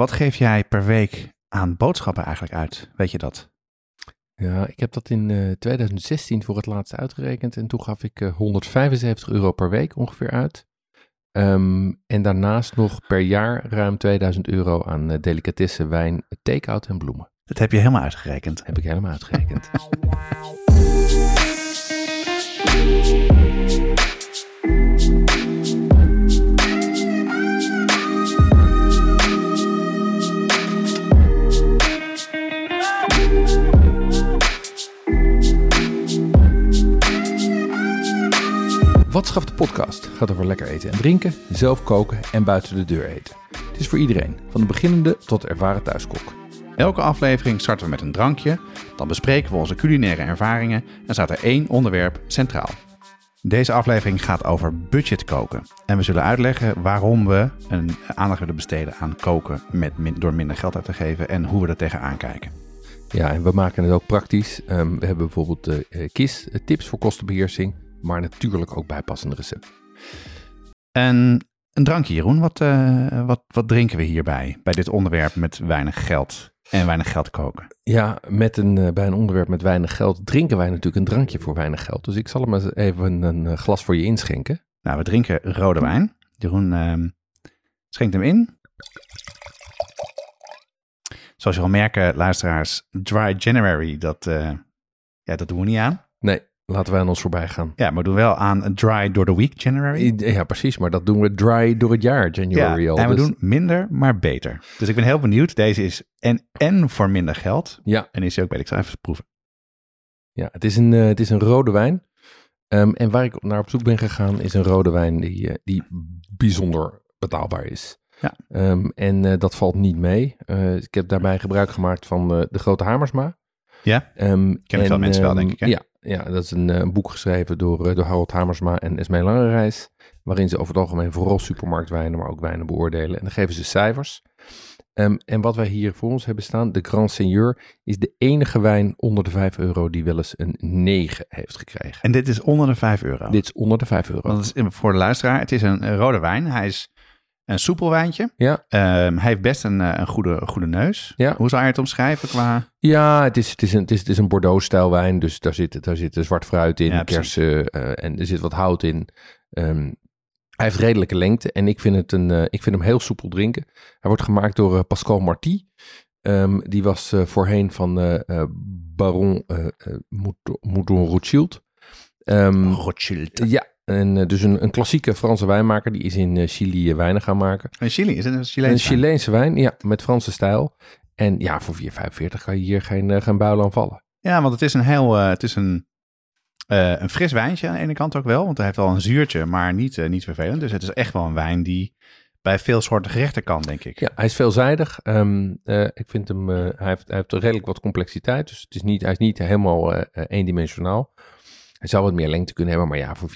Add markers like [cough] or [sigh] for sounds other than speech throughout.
wat geef jij per week aan boodschappen eigenlijk uit? Weet je dat? Ja, ik heb dat in eh, 2016 voor het laatst uitgerekend en toen gaf ik eh, 175 euro per week ongeveer uit. Ehm, en daarnaast nog per jaar ruim 2000 euro aan eh, delicatessen, wijn, take-out en bloemen. Dat heb je helemaal uitgerekend. Heb ik helemaal uitgerekend. [laughs] Wat schaft de podcast gaat over lekker eten en drinken, zelf koken en buiten de deur eten. Het is voor iedereen, van de beginnende tot de ervaren thuiskok. Elke aflevering starten we met een drankje, dan bespreken we onze culinaire ervaringen en staat er één onderwerp centraal. Deze aflevering gaat over budgetkoken. En we zullen uitleggen waarom we een aandacht willen besteden aan koken met door minder geld uit te geven en hoe we er tegenaan kijken. Ja, en we maken het ook praktisch. Ehm, we hebben bijvoorbeeld de eh, KISS, eh, tips voor kostenbeheersing, maar natuurlijk ook bijpassende recepten. En een drankje, Jeroen. Wat, eh, wat, wat drinken we hierbij? Bij dit onderwerp met weinig geld en weinig geld koken. Ja, met een, eh, bij een onderwerp met weinig geld drinken wij natuurlijk een drankje voor weinig geld. Dus ik zal hem eens even een eh, glas voor je inschenken. Nou, we drinken rode wijn. Jeroen ehm, schenkt hem in. Zoals je al merken, luisteraars, Dry January, dat, ja, dat doen we niet aan. Nee, laten wij aan ons voorbij gaan. Ja, maar we doen wel aan Dry door the Week January. Ja, precies, maar dat doen we dry door het jaar, January Ja, al. en we dus- doen minder, maar beter. Dus ik ben heel benieuwd. Deze is en, en voor minder geld. Ja, En is ook, weet ik, zal even proeven. ja het, is een, eh, het is een rode wijn. Ehm, en waar ik naar op zoek ben gegaan is een rode wijn die, eh, die bijzonder betaalbaar is. Ja. Ehm, en eh, dat valt niet mee. Ik heb daarbij gebruik gemaakt van de Grote Hamersma. Ja, Ehm, Kennen veel mensen wel, denk ik, hè? Ja, ja, dat is een, eh, boek geschreven door, eh, door Harold Hamersma en Esmee Langereis. Waarin ze over het algemeen vooral supermarktwijnen, maar ook wijnen beoordelen. En dan geven ze cijfers. Ehm, en wat wij hier voor ons hebben staan, de Grand Seigneur, is de enige wijn onder de 5 euro die wel eens een 9 heeft gekregen. en dit is onder de 5 euro. Dit is onder de 5 euro. Is, voor de luisteraar, het is een, een rode wijn. Hij is een soepel wijntje. Ja, Ehm, hij heeft best een, eh, een, goede, goede neus. Ja. Hoe zou je het omschrijven qua... ja het, is, het, is een, het, is, het is een Bordeaux-stijl wijn, dus daar zit, daar zit zwart fruit in, Ja, kersen eh, en er zit wat hout in. Ehm, hij heeft redelijke lengte en ik vind, het een, eh, ik vind hem heel soepel drinken. Hij wordt gemaakt door eh, Pascal Marty. Ehm, die was voorheen van Baron Mouton Rothschild. Ehm, Rothschild. ja, en, eh, dus een, een klassieke Franse wijnmaker. Die is in eh, Chili eh, wijnen gaan maken. Een Chili, is het een Een Chileense wijn? Chileense wijn, ja, met Franse stijl. En ja, voor 4,45 kan je hier geen, geen buil aan vallen. Ja, want het is een heel... het is een, een fris wijntje aan de ene kant ook wel. Want hij heeft wel een zuurtje, maar niet, niet vervelend. Dus het is echt wel een wijn die bij veel soorten gerechten kan, denk ik. Ja, hij is veelzijdig. Ehm, eh, ik vind hem, hij, heeft, hij heeft redelijk wat complexiteit. Dus het is niet, hij is niet helemaal eendimensionaal. Hij zou wat meer lengte kunnen hebben, maar ja, voor 4,45.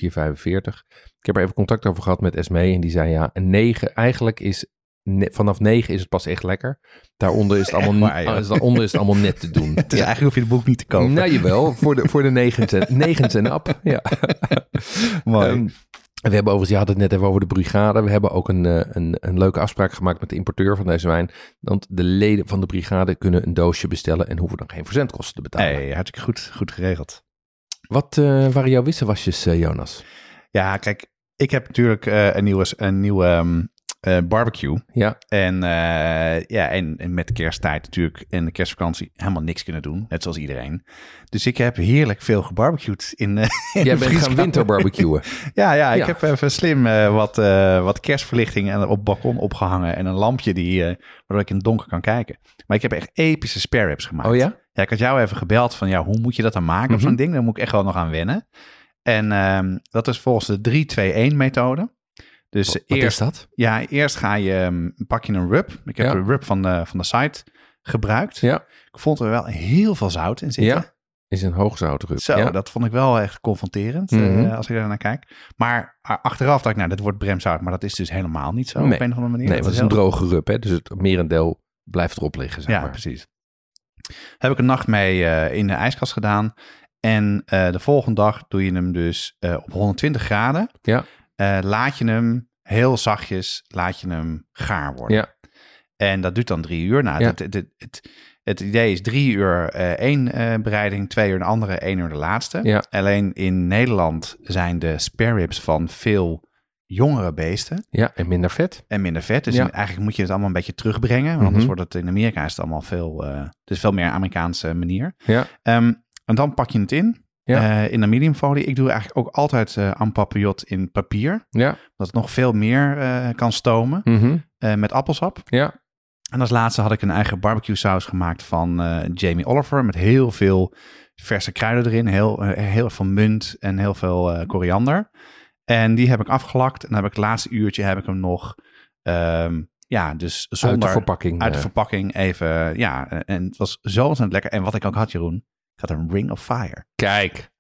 Ik heb er even contact over gehad met Esmee en die zei ja, een 9, eigenlijk is ne- vanaf 9 is het pas echt lekker. Daaronder is het [laughs] allemaal, waar, daaronder is het allemaal net te doen. [laughs] Het is eigenlijk hoef je het boek niet te kopen. Nou, jawel, voor de, voor de 9 9 [laughs] en up. Ja. Mooi. Ehm, we hebben overigens, je had het net even over de brigade. We hebben ook een, eh, een, een leuke afspraak gemaakt met de importeur van deze wijn. Want de leden van de brigade kunnen een doosje bestellen en hoeven dan geen verzendkosten te betalen. hey, hartstikke goed, goed geregeld. Wat eh, waren jouw wisselwasjes, eh, Jonas? Ja, kijk, ik heb natuurlijk eh, een nieuwe, een nieuwe ehm, eh, barbecue. Ja, En, ja, en, en met kersttijd natuurlijk en de kerstvakantie helemaal niks kunnen doen. Net zoals iedereen. Dus ik heb heerlijk veel gebarbecued in, [laughs] in jij bent gaan winterbarbecuen. [laughs] Ja, ja, ik Ja. heb even slim wat, wat kerstverlichting en op het balkon opgehangen. En een lampje die, waardoor ik in het donker kan kijken. Maar ik heb echt epische spare ribs gemaakt. Oh ja? Ja, ik had jou even gebeld van, ja, hoe moet je dat dan maken of Mhm. zo'n ding? Daar moet ik echt wel nog aan wennen. En ehm, dat is volgens de 3-2-1 methode. Dus Wat eerst, is dat? ja, eerst ga je, ehm, pak je een rub. Ik heb Ja. de rub van de, van de site gebruikt. Ja. Ik vond er wel heel veel zout in zitten. Ja, is een hoogzoutrub. Zo, ja. dat vond ik wel echt confronterend Mhm. eh, als ik daar naar kijk. Maar achteraf dacht ik, nou, dit wordt bremzout. Maar dat is dus helemaal niet zo Nee. op een of andere manier. Nee, Dat is een heel- droge rub, hè? dus het merendeel blijft erop liggen, zeg Ja, maar. precies. Heb ik een nacht mee eh, in de ijskast gedaan. En eh, de volgende dag doe je hem dus eh, op 120 graden. Ja. Laat je hem heel zachtjes, laat je hem gaar worden. Ja. En dat duurt dan drie uur. Nou, Ja. het, het, het, het, het idee is drie uur één bereiding, twee uur de andere, één uur de laatste. Ja. Alleen in Nederland zijn de spare ribs van veel jongere beesten Ja, en minder vet. en minder vet. Dus Ja. eigenlijk moet je het allemaal een beetje terugbrengen. Want anders Mhm. wordt het in Amerika is het allemaal veel, is veel meer Amerikaanse manier. Ja. Ehm, en dan pak je het in. Ja. eh, in een mediumfolie. Ik doe eigenlijk ook altijd en papillot in papier. Ja. Dat het nog veel meer kan stomen. Mhm. met appelsap. Ja. En als laatste had ik een eigen barbecue saus gemaakt van Jamie Oliver. Met heel veel verse kruiden erin. Heel, heel veel munt en heel veel koriander. En die heb ik afgelakt. En dan heb ik het laatste uurtje heb ik hem nog... ehm, ja, dus Uit zonder... de verpakking. uit de eh. verpakking even... Ja, en het was zo ontzettend lekker. En wat ik ook had, Jeroen. Ik had een Ring of Fire. Kijk.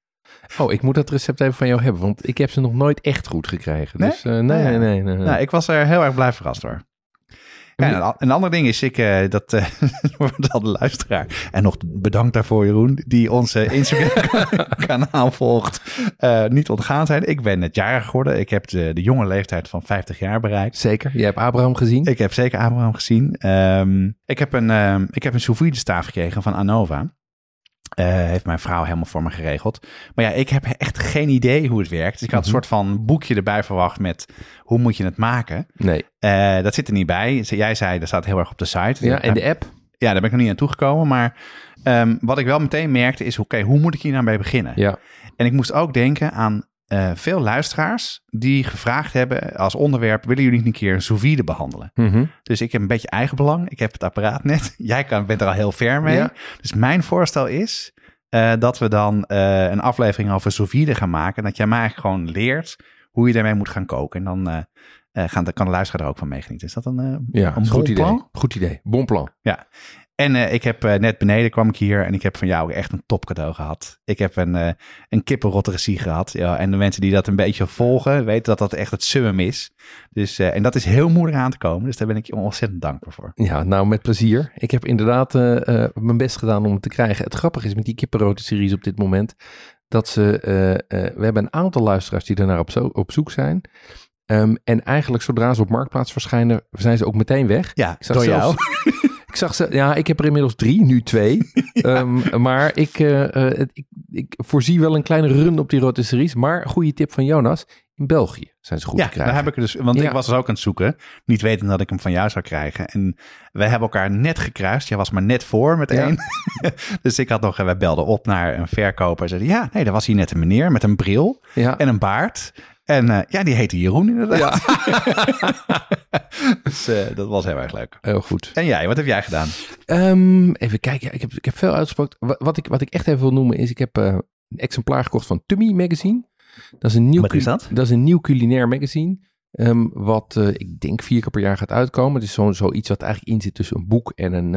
Oh, ik moet dat recept even van jou hebben, want ik heb ze nog nooit echt goed gekregen. Nee? Dus eh, nee, Ja. nee, nee, nee, nee. Nou, ik was er heel erg blij verrast door. Ja, en een, ander ding is, ik, eh, dat eh, [laughs] de luisteraar. En nog bedankt daarvoor, Jeroen, die onze Instagram-kanaal [laughs] volgt. eh, niet ontgaan zijn. Ik ben net jarig geworden. Ik heb de, de jonge leeftijd van 50 jaar bereikt. Zeker. Jij hebt Abraham gezien? Ik heb zeker Abraham gezien. Ehm, ik heb een, ehm, ik heb een sous vide staaf gekregen van Anova. Eh, heeft mijn vrouw helemaal voor me geregeld. Maar ja, ik heb echt geen idee hoe het werkt. Dus ik had een Mhm. soort van boekje erbij verwacht met hoe moet je het maken. Nee. Eh, dat zit er niet bij. Jij zei, dat staat heel erg op de site. Ja, en de app? Ja, daar ben ik nog niet aan toegekomen. Maar ehm, wat ik wel meteen merkte is, oké, hoe moet ik hier nou mee beginnen? Ja. En ik moest ook denken aan eh, veel luisteraars die gevraagd hebben als onderwerp, willen jullie niet een keer een sous vide behandelen? Mhm. Dus ik heb een beetje eigenbelang. Ik heb het apparaat net. [laughs] Jij kan, bent er al heel ver mee. Ja. Dus mijn voorstel is eh, dat we dan eh, een aflevering over sous vide gaan maken. Dat jij mij eigenlijk gewoon leert hoe je daarmee moet gaan koken. En dan, gaan, dan kan de luisteraar er ook van meegenieten. Is dat een, Ja, een goed idee. plan? Goed idee. Bon plan. En eh, ik heb eh, net beneden kwam ik hier en ik heb van jou echt een top cadeau gehad. Ik heb een, eh een kippenrotteressie gehad. Ja, en de mensen die dat een beetje volgen, weten dat dat echt het summum is. Dus, en dat is heel moeilijk aan te komen. Dus daar ben ik je ontzettend dankbaar voor. Ja, nou met plezier. Ik heb inderdaad mijn best gedaan om het te krijgen. Het grappige is met die kippenroten-series op dit moment... dat ze... we hebben een aantal luisteraars die daarnaar op, zo, op zoek zijn. Ehm, en eigenlijk zodra ze op Marktplaats verschijnen... zijn ze ook meteen weg. Ja, Ik zag door zelfs- jou. [laughs] Ik zag ze, ja, ik heb er inmiddels drie, nu twee. [laughs] Ehm, maar ik, eh, eh, ik, ik voorzie wel een kleine run op die rotisseries. Maar goede tip van Jonas, in België zijn ze goed Ja, te krijgen. daar heb ik dus, want Ja. ik was dus ook aan het zoeken, niet wetend dat ik hem van jou zou krijgen. En wij hebben elkaar net gekruist. Jij was maar net voor met Ja. één. [laughs] dus ik had nog, wij belden op naar een verkoper en zeiden, ja, nee, daar was hier net een meneer met een bril ja. en een baard. En eh, ja, die heette Jeroen inderdaad. [laughs] dus eh, dat was heel erg leuk. Heel goed. En jij, wat heb jij gedaan? Ehm, even kijken, ja, ik, heb, ik heb veel uitgesproken. Wat, wat, ik, wat ik echt even wil noemen is, ik heb eh, een exemplaar gekocht van Tummy Magazine. Dat is een nieuw, Wat is dat? Dat is een nieuw culinair magazine. ehm, wat ik denk vier keer per jaar gaat uitkomen. Het is zo- zoiets wat eigenlijk in zit tussen een boek en een,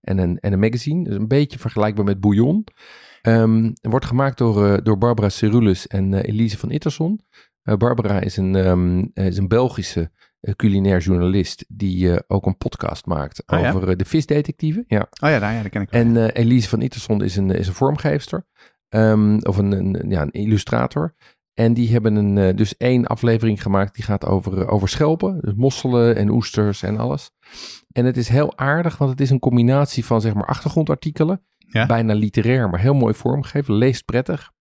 en een, en een magazine. Dus een beetje vergelijkbaar met Bouillon. Ehm, wordt gemaakt door, door Barbara Cerulus en Elise van Itterson. Eh, Barbara is een, ehm, eh, is een Belgische eh, culinair journalist die ook een podcast maakt Oh ja? over de visdetectieven. Ja. Oh ja, nou ja, dat ken ik wel. En Elise van Itterson is een, is een vormgeefster. ehm, of een, een, ja, een illustrator. En die hebben een, dus één aflevering gemaakt die gaat over, over schelpen. Dus mosselen en oesters en alles. En het is heel aardig, want het is een combinatie van zeg maar achtergrondartikelen. Ja. Bijna literair, maar heel mooi vormgegeven. Leest prettig.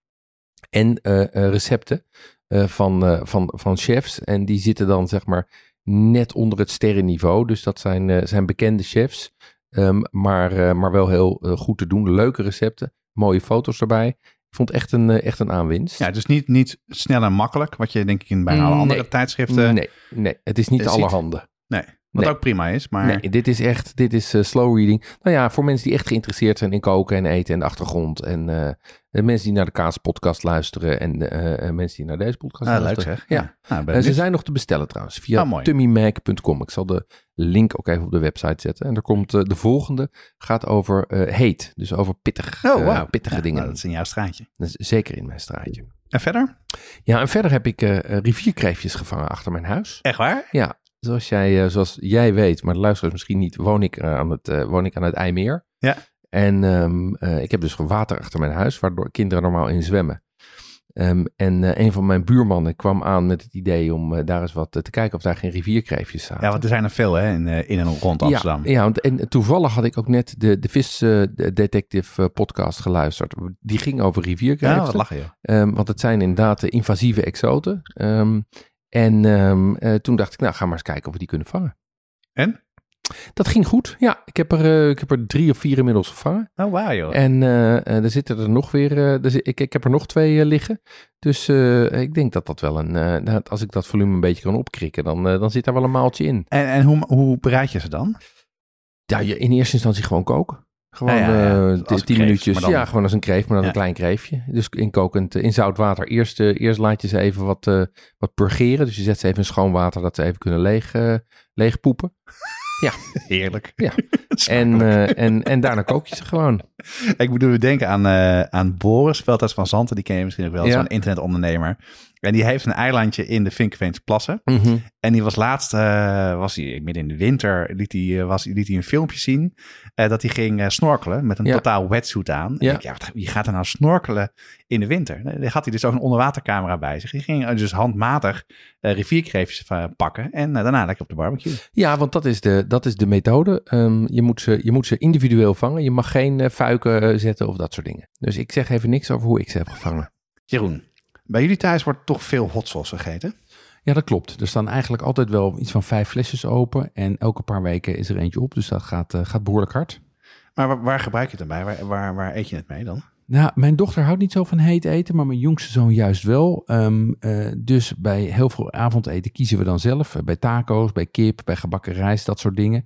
En recepten eh, van, eh, van, van chefs. En die zitten dan zeg maar net onder het sterrenniveau. Dus dat zijn, eh, zijn bekende chefs. Ehm, maar, maar wel heel goed te doen. Leuke recepten. Mooie foto's erbij. Ik vond het echt een, echt een aanwinst. Ja, dus niet, niet snel en makkelijk, wat je denk ik in bijna alle andere tijdschriften... Nee, nee, het is niet allerhande. Nee. Wat Nee. ook prima is, maar... Nee, dit is echt, dit is eh, slow reading. Nou ja, voor mensen die echt geïnteresseerd zijn in koken en eten en de achtergrond. En eh, de mensen die naar de Kaas podcast luisteren en eh, mensen die naar deze podcast Ah, leuk luisteren. zeg. Ja. Nou, ben Eh, ze zijn nog te bestellen trouwens, via Ah, tummymac.com. Ik zal de link ook even op de website zetten. En er komt de volgende, gaat over heet. Dus over pittig, Oh, pittige Ja, dingen. nou, dat is in jouw straatje. Dat is zeker in mijn straatje. En verder? Ja, en verder heb ik rivierkreefjes gevangen achter mijn huis. Echt waar? Ja, zoals jij, eh, zoals jij weet, maar de luisteraars misschien niet, woon ik, eh, aan, het, eh, woon ik aan het IJmeer. Ja. En ehm, eh, ik heb dus water achter mijn huis, waardoor kinderen normaal in zwemmen. Ehm, en een van mijn buurmannen kwam aan met het idee om daar eens wat te kijken of daar geen rivierkreefjes zaten. Ja, want er zijn er veel hè, in, in en rond Amsterdam. Ja, ja want, en toevallig had ik ook net de, de Vis de Detective eh, podcast geluisterd. Die ging over Ja, rivierkreeften. wat lachen joh. Ehm, want het zijn inderdaad invasieve exoten. Ehm, en ehm, eh, toen dacht ik, nou, ga maar eens kijken of we die kunnen vangen. En? Dat ging goed. Ja, ik heb er, eh, ik heb er drie of vier inmiddels gevangen. Oh, wauw joh. En eh, er zitten er nog weer, er zit- ik, ik heb er nog twee liggen. Dus ik denk dat dat wel een, nou, als ik dat volume een beetje kan opkrikken, dan, dan zit daar wel een maaltje in. En, en hoe, hoe bereid je ze dan? Ja, je, in eerste instantie gewoon koken. Gewoon Ja, ja, ja. eh, tien minuutjes. dan- Ja, gewoon als een kreeft, maar dan Ja. een klein kreeftje. Dus in kokend, eh, in zout water. Eerst, eh, eerst laat je ze even wat, wat purgeren. Dus je zet ze even in schoon water, dat ze even kunnen leeg, leeg poepen. [laughs] Heerlijk. Ja. [laughs] En, en, en daarna kook je ze gewoon. [laughs] Ik bedoel, we denken aan, aan Boris Veldhuis van Zanten. Die ken je misschien ook wel, Ja. zo'n internetondernemer. En die heeft een eilandje in de Vinkeveense plassen. Mhm. En die was laatst, eh, was hij midden in de winter, liet hij, eh, was, liet hij een filmpje zien. eh, dat hij ging snorkelen met een Ja. totaal wetsuit aan. En Ja. ik, ja, wat- wie gaat er nou snorkelen in de winter? Dan had hij dus ook een onderwatercamera bij zich. Hij ging dus handmatig rivierkreefjes pakken. En daarna lekker op de barbecue. Ja, want dat is de, dat is de methode. Ehm, je, moet ze, je moet ze individueel vangen. Je mag geen fuiken eh, zetten of dat soort dingen. Dus ik zeg even niks over hoe ik ze heb gevangen. Jeroen, bij jullie thuis wordt toch veel hot sauce gegeten? Ja, dat klopt. Er staan eigenlijk altijd wel iets van vijf flesjes open. En elke paar weken is er eentje op. Dus dat gaat, eh, gaat behoorlijk hard. Maar waar, waar gebruik je het dan bij? Waar, waar, waar eet je het mee dan? Nou, mijn dochter houdt niet zo van heet eten, maar mijn jongste zoon juist wel. Ehm, eh, dus bij heel veel avondeten kiezen we dan zelf. Eh, Bij taco's, bij kip, bij gebakken rijst, dat soort dingen.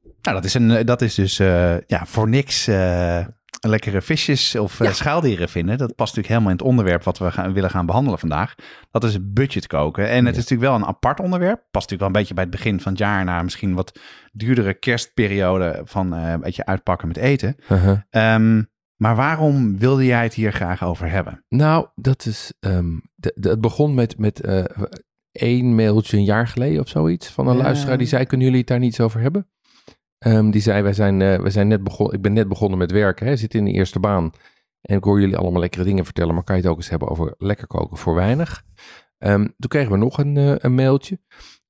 Nou, dat is, een, dat is dus eh, ja, voor niks eh, lekkere visjes of eh, Ja. schaaldieren vinden. Dat past natuurlijk helemaal in het onderwerp wat we gaan, willen gaan behandelen vandaag. Dat is budget koken. En het is natuurlijk wel een apart onderwerp. Past natuurlijk wel een beetje bij het begin van het jaar naar misschien wat duurdere kerstperiode van eh, een beetje uitpakken met eten. Uh-huh. Ehm, maar waarom wilde jij het hier graag over hebben? Nou, dat is. de- het begon met, met eh, één mailtje een jaar geleden of zoiets. Van een Ja. luisteraar die zei: Kunnen jullie het daar niets over hebben? Ehm, die zei: wij zijn, eh, wij zijn net begonnen. Ik ben net begonnen met werken. Hè, zit in de eerste baan. En ik hoor jullie allemaal lekkere dingen vertellen. Maar kan je het ook eens hebben over lekker koken voor weinig? Ehm, toen kregen we nog een, eh, een mailtje.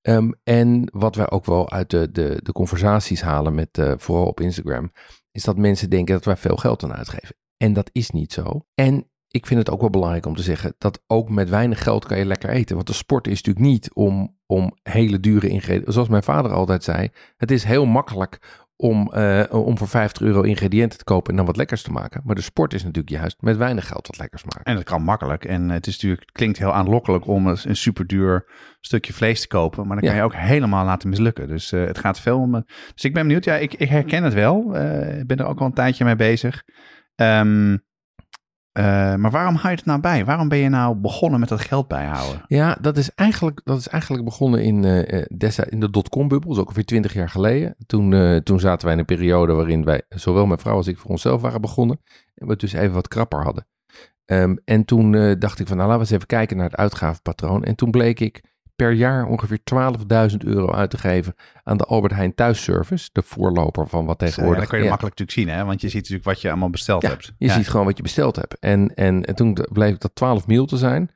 Ehm, en wat wij ook wel uit de, de, de conversaties halen, met, eh, vooral op Instagram, is dat mensen denken dat wij veel geld aan uitgeven. En dat is niet zo. En ik vind het ook wel belangrijk om te zeggen dat ook met weinig geld kan je lekker eten. Want de sport is natuurlijk niet om, om hele dure ingrediënten. Zoals mijn vader altijd zei, het is heel makkelijk om, eh, om voor 50 euro ingrediënten te kopen en dan wat lekkers te maken. Maar de sport is natuurlijk juist met weinig geld wat lekkers maken. En dat kan makkelijk. En het, is natuurlijk, het klinkt heel aanlokkelijk om een, superduur stukje vlees te kopen. Maar dan kan Ja. je ook helemaal laten mislukken. Dus eh, het gaat veel om... eh, dus ik ben benieuwd. Ja, ik, ik herken het wel. Ik ben er ook al een tijdje mee bezig. Ehm, eh, maar waarom hou je het nou bij? Waarom ben je nou begonnen met dat geld bijhouden? Ja, dat is eigenlijk, dat is eigenlijk begonnen in, eh, eh, in de dotcom-bubbel. Ook ongeveer 20 jaar geleden. Toen, toen zaten wij in een periode waarin wij, zowel mijn vrouw als ik, voor onszelf waren begonnen. En we het dus even wat krapper hadden. Ehm, en toen dacht ik van, nou laten we eens even kijken naar het uitgavenpatroon. En toen bleek ik per jaar ongeveer 12.000 euro uit te geven aan de Albert Heijn thuisservice. De voorloper van wat tegenwoordig... dat kun je ja. makkelijk natuurlijk zien, hè? Want je ziet natuurlijk wat je allemaal besteld Ja, hebt. je ziet gewoon wat je besteld hebt. En, en, en toen bleek dat 12 mil te zijn.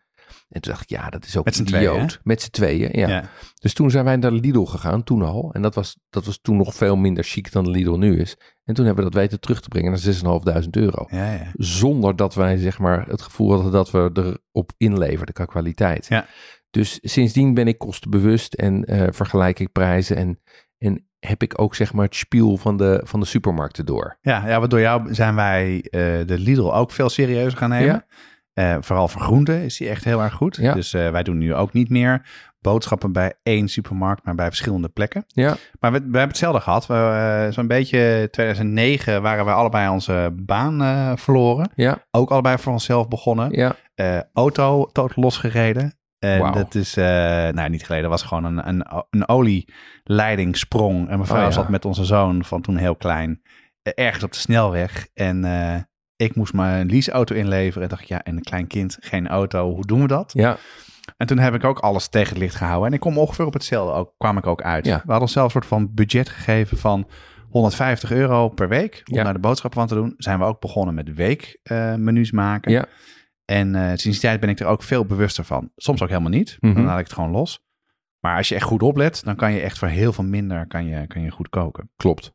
En toen dacht ik, ja, dat is ook Met tweeën, idioot. hè? Met z'n tweeën, ja. Ja. Dus toen zijn wij naar Lidl gegaan, toen al. En dat was, dat was toen nog veel minder chic dan de Lidl nu is. En toen hebben we dat weten terug te brengen naar 6.500 euro. Ja, ja. Zonder dat wij zeg maar het gevoel hadden dat we erop inleverden qua kwaliteit. Dus sindsdien ben ik kostenbewust en eh, vergelijk ik prijzen. En, en heb ik ook zeg maar het spiel van de, van de supermarkten door. Ja, ja, want door jou zijn wij eh, de Lidl ook veel serieuzer gaan nemen. Ja. Eh, vooral voor groenten is die echt heel erg goed. Ja. Dus wij doen nu ook niet meer boodschappen bij één supermarkt, maar bij verschillende plekken. Ja, Maar we, we hebben hetzelfde gehad. We, eh, Zo'n beetje 2009 waren we allebei onze baan verloren. ja, Ook allebei voor onszelf begonnen. ja. Auto totaal losgereden. En dat is, eh, nou niet geleden, was gewoon een, een, een olieleidingssprong. En mijn vrouw Oh, ja. zat met onze zoon van toen heel klein eh, ergens op de snelweg. En eh, ik moest mijn leaseauto inleveren. En dacht ik, ja, en een klein kind, geen auto, hoe doen we dat? ja. En toen heb ik ook alles tegen het licht gehouden. En ik kom ongeveer op hetzelfde ook, kwam ik ook uit. Ja. We hadden onszelf een soort van budget gegeven van 150 euro per week. Om Ja. naar de boodschappen van te doen. Zijn we ook begonnen met weekmenu's maken. Ja. En eh, sinds die tijd ben ik er ook veel bewuster van. Soms ook helemaal niet. Mhm. Dan laat ik het gewoon los. Maar als je echt goed oplet, dan kan je echt voor heel veel minder kan je, kan je goed koken. Klopt.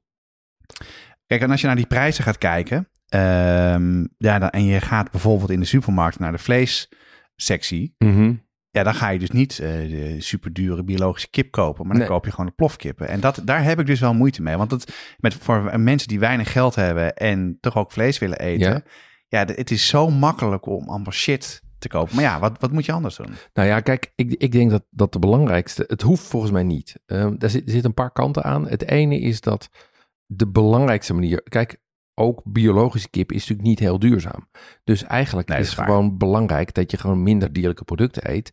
Kijk, en als je naar die prijzen gaat kijken. ehm, ja, dan, en je gaat bijvoorbeeld in de supermarkt naar de vleessectie. Mhm. Ja, dan ga je dus niet eh de superdure biologische kip kopen, maar dan Nee. koop je gewoon de plofkippen. En dat, daar heb ik dus wel moeite mee. Want het, met, voor mensen die weinig geld hebben en toch ook vlees willen eten. Ja. Ja, het is zo makkelijk om allemaal shit te kopen. Maar ja, wat, wat moet je anders doen? Nou ja, kijk, ik, ik denk dat, dat de belangrijkste, het hoeft volgens mij niet. Ehm daar zit, er zitten een paar kanten aan. Het ene is dat de belangrijkste manier, kijk, ook biologische kip is natuurlijk niet heel duurzaam. Dus eigenlijk Nee, is het gewoon belangrijk dat je gewoon minder dierlijke producten eet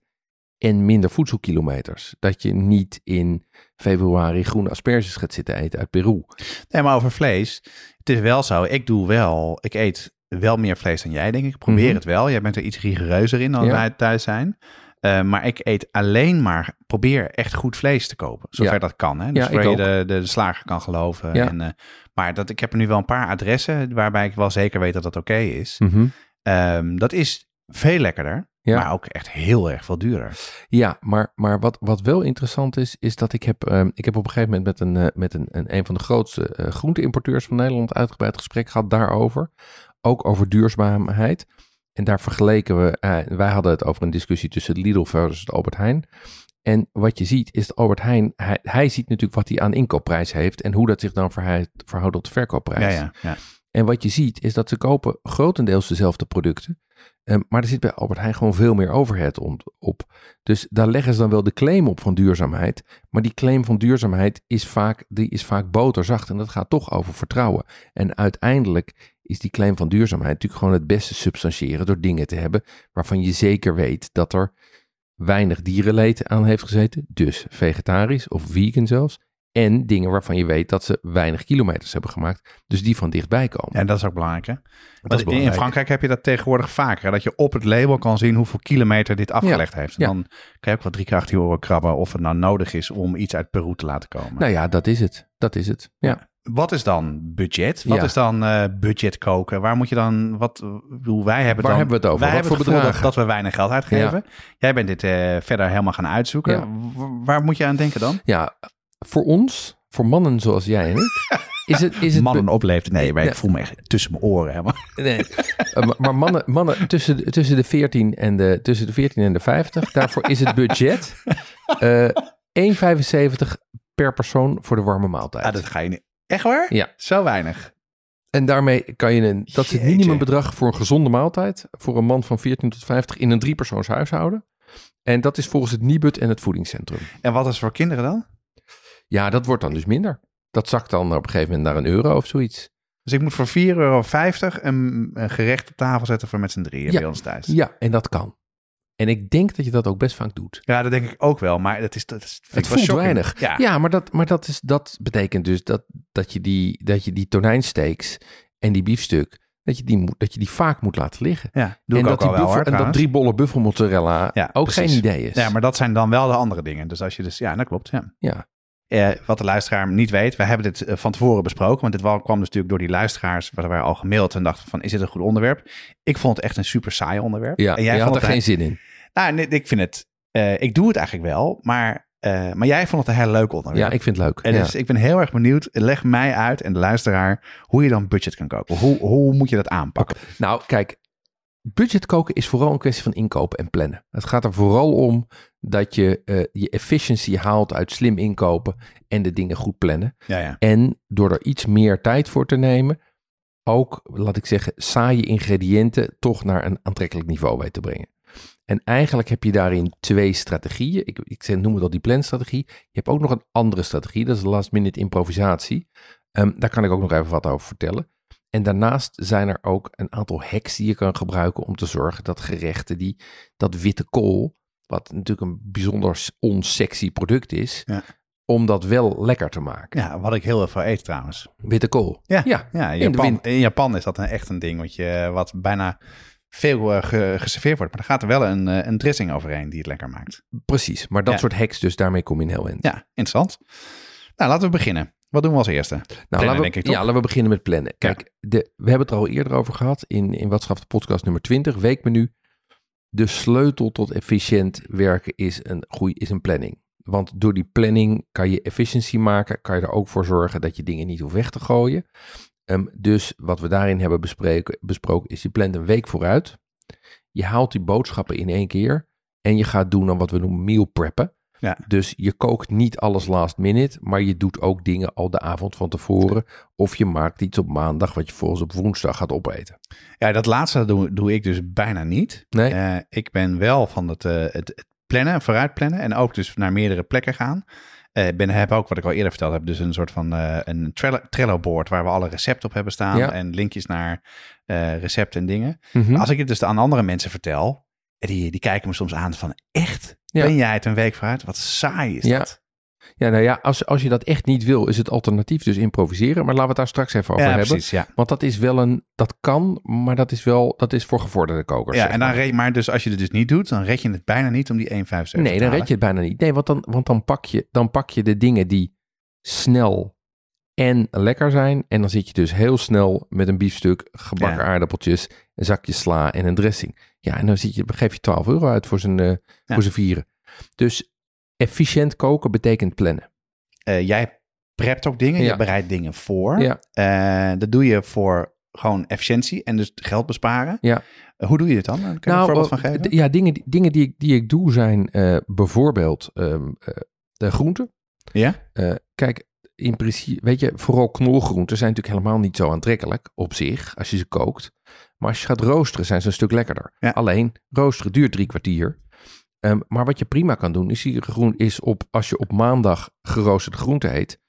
en minder voedselkilometers. Dat je niet in februari groene asperges gaat zitten eten uit Peru. Nee, maar over vlees. Het is wel zo, ik doe wel, ik eet wel meer vlees dan jij, denk ik. Probeer Mhm. het wel. Jij bent er iets rigoureuzer in dan Ja. wij thuis zijn. Eh, maar ik eet alleen maar, probeer echt goed vlees te kopen. Zover Ja. dat kan. Hè? Dus Ja, je de, de, de slager kan geloven. Ja. En, eh, maar dat, ik heb er nu wel een paar adressen waarbij ik wel zeker weet dat dat oké is. Ehm, dat is veel lekkerder, maar ook echt heel erg veel duurder. Ja, maar, maar wat, wat wel interessant is, is dat ik heb, ehm, ik heb op een gegeven moment met een, eh, met een, een, een van de grootste groenteimporteurs van Nederland uitgebreid gesprek gehad daarover. Ook over duurzaamheid. En daar vergeleken we, eh, wij hadden het over een discussie tussen Lidl versus Albert Heijn. En wat je ziet is dat Albert Heijn, hij, hij ziet natuurlijk wat hij aan inkoopprijs heeft en hoe dat zich dan verhoudt, verhoudt tot de verkoopprijs. Ja, ja, ja. En wat je ziet is dat ze kopen grotendeels dezelfde producten. Ehm, maar er zit bij Albert Heijn gewoon veel meer overhead op. Dus daar leggen ze dan wel de claim op van duurzaamheid. Maar die claim van duurzaamheid is vaak, die is vaak boterzacht. En dat gaat toch over vertrouwen. En uiteindelijk is die claim van duurzaamheid natuurlijk gewoon het beste substantiëren door dingen te hebben waarvan je zeker weet dat er weinig dierenleed aan heeft gezeten. Dus vegetarisch of vegan zelfs. En dingen waarvan je weet dat ze weinig kilometers hebben gemaakt. Dus die van dichtbij komen. Ja, dat is ook belangrijk. Hè? in. Frankrijk heb je dat tegenwoordig vaker. hè, Dat je op het label kan zien hoeveel kilometer dit afgelegd heeft. En ja. dan kan je ook wel drie keer achter je oren krabben of het nou nodig is om iets uit Peru te laten komen. Nou ja, dat is het. Dat is het. Ja. Wat is dan budget? Wat Ja. is dan eh, budget koken? Waar moet je dan, wat, hoe wij hebben Waar dan, hebben we het over? Wij Wat hebben voor het dat, dat we weinig geld uitgeven. Jij bent dit eh, verder helemaal gaan uitzoeken. Ja. Waar moet je aan denken dan? ja, voor ons, voor mannen zoals jij en ik, is het... Is het Mannen opleeft. Nee, maar ik voel me echt tussen mijn oren. Helemaal. Nee, eh, maar- maar mannen, mannen tussen, de- tussen, de 14 en de, tussen de 14 en de 50, daarvoor is het budget eh 1,75 per persoon voor de warme maaltijd. Ah, dat ga je niet. Echt waar? Ja. Zo weinig. En daarmee kan je een, dat is het minimumbedrag voor een gezonde maaltijd voor een man van 14 tot 50 in een driepersoons huishouden. En dat is volgens het Nibud en het voedingscentrum. En wat is voor kinderen dan? Ja, dat wordt dan dus minder. Dat zakt dan op een gegeven moment naar een euro of zoiets. Dus ik moet voor 4,50 euro een, een gerecht op tafel zetten voor met z'n drieën Ja. bij ons thuis. Ja, en dat kan. En ik denk dat je dat ook best vaak doet. Ja, dat denk ik ook wel. Maar dat is, dat is, Het voelt shocking. weinig. Ja. Ja, maar, dat, maar dat, is, dat betekent dus dat, dat je die, dat je die tonijnsteaks en die biefstuk, dat je die, moet, dat je die vaak moet laten liggen. Ja, doe en ik dat ook die al wel hoor, En dat drie bollen buffelmozzarella Ja, ook precies. geen idee is. Ja, maar dat zijn dan wel de andere dingen. Dus als je dus, ja, dat klopt. Ja. Ja. Eh, wat de luisteraar niet weet, we hebben dit eh, van tevoren besproken. Want dit wa- kwam dus natuurlijk door die luisteraars. waar wij al gemaild en dachten van, is dit een goed onderwerp? Ik vond het echt een super saai onderwerp. Ja, en jij je had er geen zin in. Nou, nee, ik vind het... eh, ik doe het eigenlijk wel, maar, maar jij vond het een heel leuk onderwerp. Ja, ik vind het leuk. En Ja. dus ik ben heel erg benieuwd. Leg mij uit en de luisteraar hoe je dan budget kan koken. Hoe, hoe moet je dat aanpakken? Nou, kijk, budget koken is vooral een kwestie van inkopen en plannen. Het gaat er vooral om dat je eh, je efficiency haalt uit slim inkopen en de dingen goed plannen. Ja, ja. En door er iets meer tijd voor te nemen, ook, laat ik zeggen, saaie ingrediënten toch naar een aantrekkelijk niveau weet te brengen. En eigenlijk heb je daarin twee strategieën. Ik, ik zeg- noem het al die planstrategie. Je hebt ook nog een andere strategie, dat is de last minute improvisatie. Ehm, daar kan ik ook nog even wat over vertellen. En daarnaast zijn er ook een aantal hacks die je kan gebruiken om te zorgen dat gerechten die dat witte kool, wat natuurlijk een bijzonder onsexy product is, Ja. om dat wel lekker te maken. ja, wat ik heel erg veel eet trouwens. Witte kool. Ja, Ja, ja in, in Japan, in Japan is dat een, echt een ding wat, je, wat bijna veel eh, ge- geserveerd wordt. Maar er gaat er wel een, eh, een dressing overheen die het lekker maakt. Precies. Maar dat Ja. soort hacks, dus daarmee kom je heel eind. Ja, interessant. Nou, laten we beginnen. Wat doen we als eerste? Nou, Plannen, laten we, denk ik, toch? ja, laten we beginnen met plannen. Kijk, de, we hebben het er al eerder over gehad in, in de podcast nummer 20, weekmenu. De sleutel tot efficiënt werken is een, goeie, is een planning. Want door die planning kan je efficiëntie maken, kan je er ook voor zorgen dat je dingen niet hoeft weg te gooien. Ehm, dus wat we daarin hebben bespreken, besproken is je plant een week vooruit. Je haalt die boodschappen in één keer en je gaat doen aan wat we noemen meal preppen. Ja. Dus je kookt niet alles last minute, maar je doet ook dingen al de avond van tevoren. Of je maakt iets op maandag wat je volgens op woensdag gaat opeten. Ja, dat laatste doe, doe ik dus bijna niet. Nee? Eh, ik ben wel van het, eh, het, het plannen, vooruit plannen en ook dus naar meerdere plekken gaan. Eh, ben, heb ook, wat ik al eerder verteld heb, dus een soort van een Trello- Trello-board waar we alle recepten op hebben staan Ja. en linkjes naar recepten en dingen. Mhm. Als ik het dus aan andere mensen vertel, die, die kijken me soms aan van echt, Ja. ben jij het een week vooruit? Wat saai is Ja. dat? Ja, nou ja, als, als je dat echt niet wil, is het alternatief dus improviseren. Maar laten we het daar straks even over ja, hebben. precies, ja. Want dat is wel een, dat kan, maar dat is wel, dat is voor gevorderde kokers. Ja, en dan maar. red, maar dus als je het dus niet doet, dan red je het bijna niet om die 1,75 te Nee, dan red je het bijna niet. Nee, want dan, want dan, pak je, dan pak je de dingen die snel en lekker zijn. En dan zit je dus heel snel met een biefstuk, gebakken Ja. aardappeltjes, een zakje sla en een dressing. Ja, en dan zit je, geef je 12 euro uit voor zijn, eh, voor zijn vieren. Dus efficiënt koken betekent plannen. Eh, jij prept ook dingen, Ja. je bereidt dingen voor. Eh, dat doe je voor gewoon efficiëntie en dus geld besparen. Ja. Hoe doe je dit dan? Kan je er een voorbeeld van geven? Ja, dingen, die- dingen die, ik, die ik doe zijn bijvoorbeeld ehm, eh, de groenten. Ja? Kijk, in principe, weet je, vooral knolgroenten zijn natuurlijk helemaal niet zo aantrekkelijk op zich als je ze kookt. Maar als je gaat roosteren, zijn ze een stuk lekkerder. Ja. Alleen, roosteren duurt drie kwartier. Ehm, maar wat je prima kan doen, is, die groen, is op, als je op maandag geroosterde groenten eet,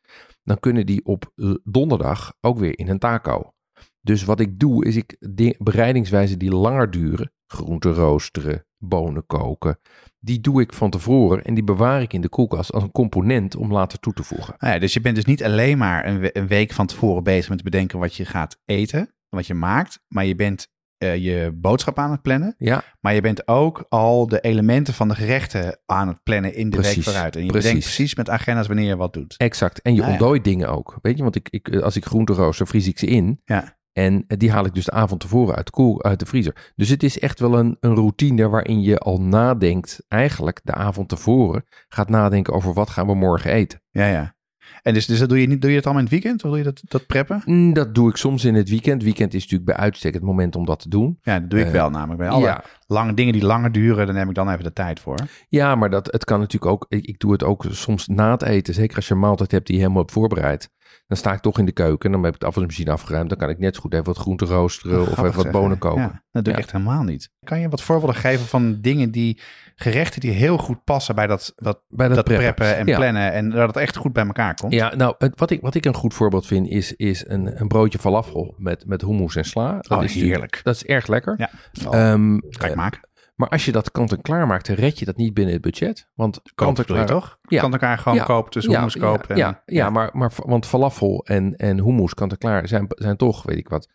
dan kunnen die op eh, donderdag ook weer in een taco. Dus wat ik doe, is ik di- bereidingswijzen die langer duren, groenten roosteren, bonen koken, die doe ik van tevoren en die bewaar ik in de koelkast als een component om later toe te voegen. Nou ja, dus je bent dus niet alleen maar een, we- een week van tevoren bezig met bedenken wat je gaat eten, wat je maakt, maar je bent eh, je boodschap aan het plannen. Ja, Maar je bent ook al de elementen van de gerechten aan het plannen in de week vooruit. En je precies. bedenkt precies met agenda's wanneer je wat doet. exact. En je ja. ontdooit dingen ook. Weet je, want ik, ik, als ik groenten rooster, vries ik ze in. Ja. En eh, die haal ik dus de avond tevoren uit de, koel, uit de vriezer. Dus het is echt wel een, een routine waarin je al nadenkt, eigenlijk de avond tevoren, gaat nadenken over wat gaan we morgen eten. Ja, ja. En dus, dus dat doe je niet, doe je dat allemaal in het weekend? Of doe je dat, dat preppen? Mm, Dat doe ik soms in het weekend. Weekend is natuurlijk bij uitstek het moment om dat te doen. Ja, dat doe ik Eh, wel namelijk. Bij alle Ja, lange dingen die langer duren, dan neem ik dan even de tijd voor. ja, maar dat, het kan natuurlijk ook. Ik, ik doe het ook soms na het eten. Zeker als je een maaltijd hebt die je helemaal hebt voorbereid. Dan sta ik toch in de keuken en dan heb ik de afwasmachine afgeruimd. Dan kan ik net zo goed even wat groenten roosteren of Grappig even wat bonen koken. Ja, dat doe ik Ja. echt helemaal niet. Kan je wat voorbeelden geven van dingen die, gerechten die heel goed passen bij dat, dat, Bij dat, dat, preppen. preppen en Ja. plannen en dat het echt goed bij elkaar komt? Ja, nou, het- wat ik, wat ik een goed voorbeeld vind is, is een, een broodje falafel met, met hummus en sla. Dat Oh, is heerlijk. Dat is erg lekker. Ja, Ehm, kan ik maken. Maar als je dat kant-en-klaar maakt, dan red je dat niet binnen het budget. Want kant-en-klaar... toch? Ja. Kan elkaar gewoon Ja. kopen, tussen hummus kopen. Ja, en- ja, ja, maar, maar want falafel en, en hummus kant-en-klaar zijn, zijn toch, weet ik wat.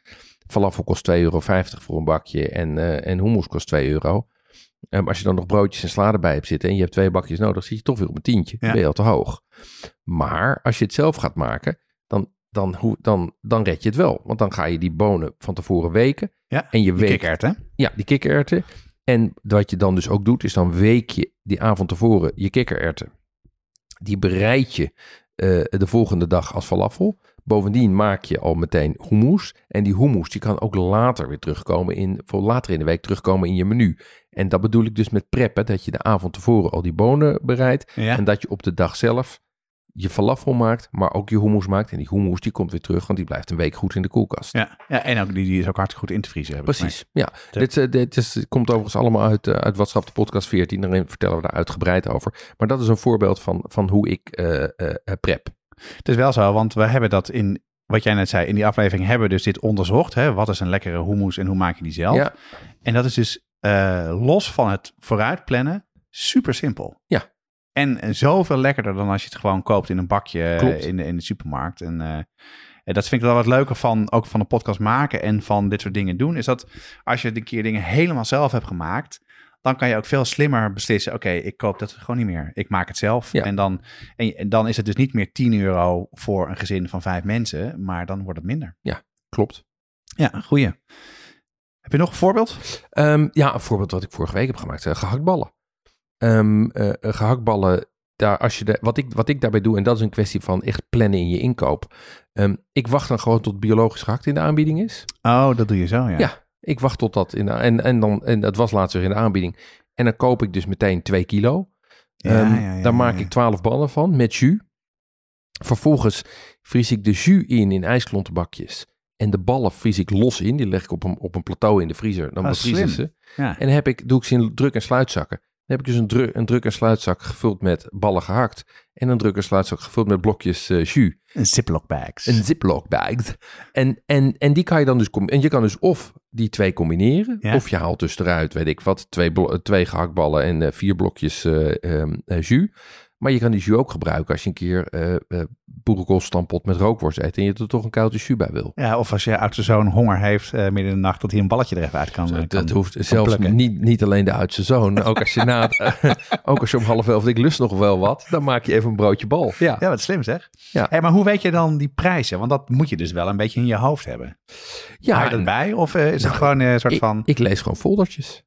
Falafel kost 2,50 euro voor een bakje en, eh en hummus kost 2 euro. Ehm, als je dan nog broodjes en sla erbij hebt zitten en je hebt twee bakjes nodig, zit je toch weer op een tientje. Dan ben je al te hoog. Maar als je het zelf gaat maken, dan, dan, hoe, dan, dan red je het wel. Want dan ga je die bonen van tevoren weken. Ja, en je Die weet kikkererwten. ja, die kikkererwten. En wat je dan dus ook doet, is dan week je die avond tevoren je kikkererwten. Die bereid je eh, de volgende dag als falafel. Bovendien maak je al meteen hummus. En die hummus die kan ook later weer terugkomen in, voor later in de week terugkomen in je menu. En dat bedoel ik dus met preppen, dat je de avond tevoren al die bonen bereidt. Ja. En dat je op de dag zelf je falafel maakt, maar ook je hummus maakt. En die hummus die komt weer terug, want die blijft een week goed in de koelkast. Ja, ja, en ook die, die is ook hartstikke goed in te vriezen. Precies, ja. Dit, eh, dit is, komt overigens allemaal uit, eh, uit WhatsApp, de podcast 14. Daarin vertellen we daar uitgebreid over. Maar dat is een voorbeeld van, van hoe ik eh, prep. Het is wel zo, want we hebben dat in, wat jij net zei, in die aflevering hebben we dus dit onderzocht. Hè? Wat is een lekkere hummus en hoe maak je die zelf? Ja, En dat is dus los van het vooruitplannen super simpel. Ja. En eh, zoveel lekkerder dan als je het gewoon koopt in een bakje eh, Klopt. in de, in de supermarkt. En eh, en dat vind ik wel wat leuker van, ook van een podcast maken en van dit soort dingen doen. Is dat als je een keer dingen helemaal zelf hebt gemaakt, dan kan je ook veel slimmer beslissen. Oké, ik koop dat gewoon niet meer. Ik maak het zelf. Ja. En, dan, en, en dan is het dus niet meer 10 euro voor een gezin van vijf mensen, maar dan wordt het minder. klopt. Ja, goeie. Heb je nog een voorbeeld? Ehm, ja, een voorbeeld wat ik vorige week heb gemaakt. eh, gehaktballen. Eh, gehaktballen, daar, als je de, wat, ik, wat ik daarbij doe, en dat is een kwestie van echt plannen in je inkoop. Ehm, ik wacht dan gewoon tot biologisch gehakt in de aanbieding is. Oh, dat doe je zo, ja. Ja. Ik wacht tot dat in de, en, en, dan, en dat was laatst weer in de aanbieding. En dan koop ik dus meteen 2 kilo. Ja, Ehm, ja, ja, daar maak ik 12 ballen van met jus. Vervolgens vries ik de jus in in ijsklontenbakjes. En de ballen vries ik los in. Die leg ik op een, op een plateau in de vriezer. Dan Ah, bevriezen ze. En dan heb ik, doe ik ze in druk- en sluitzakken. Dan heb ik dus een, dru- een druk- en sluitzak gevuld met ballen gehakt. En een druk- en sluitzak gevuld met blokjes eh, jus. Een Ziploc bags. Een ziploc bags. En, en, en die kan je dan dus... En je kan dus of die twee combineren. Ja. Of je haalt dus eruit, weet ik wat, twee, twee gehaktballen en eh, vier blokjes eh, jus. Maar je kan die jus ook gebruiken als je een keer eh eh boerenkoolstampot met rookworst eet. En je er toch een koudje jus bij wil. Ja, of als je oudste zoon honger heeft eh, midden in de nacht, dat hij een balletje er even uit kan. dat kan- hoeft zelfs plukken. niet, niet alleen de oudste zoon. Ook als je na het- [laughs] ook als je om half elf, ik lust nog wel wat, dan maak je even een broodje bal. Ja, Ja, wat slim zeg. Ja. Hey, maar hoe weet je dan die prijzen? Want dat moet je dus wel een beetje in je hoofd hebben. ja Hou je dat en bij? Of eh, is het Nou, gewoon een soort ik, van... ik lees gewoon foldertjes.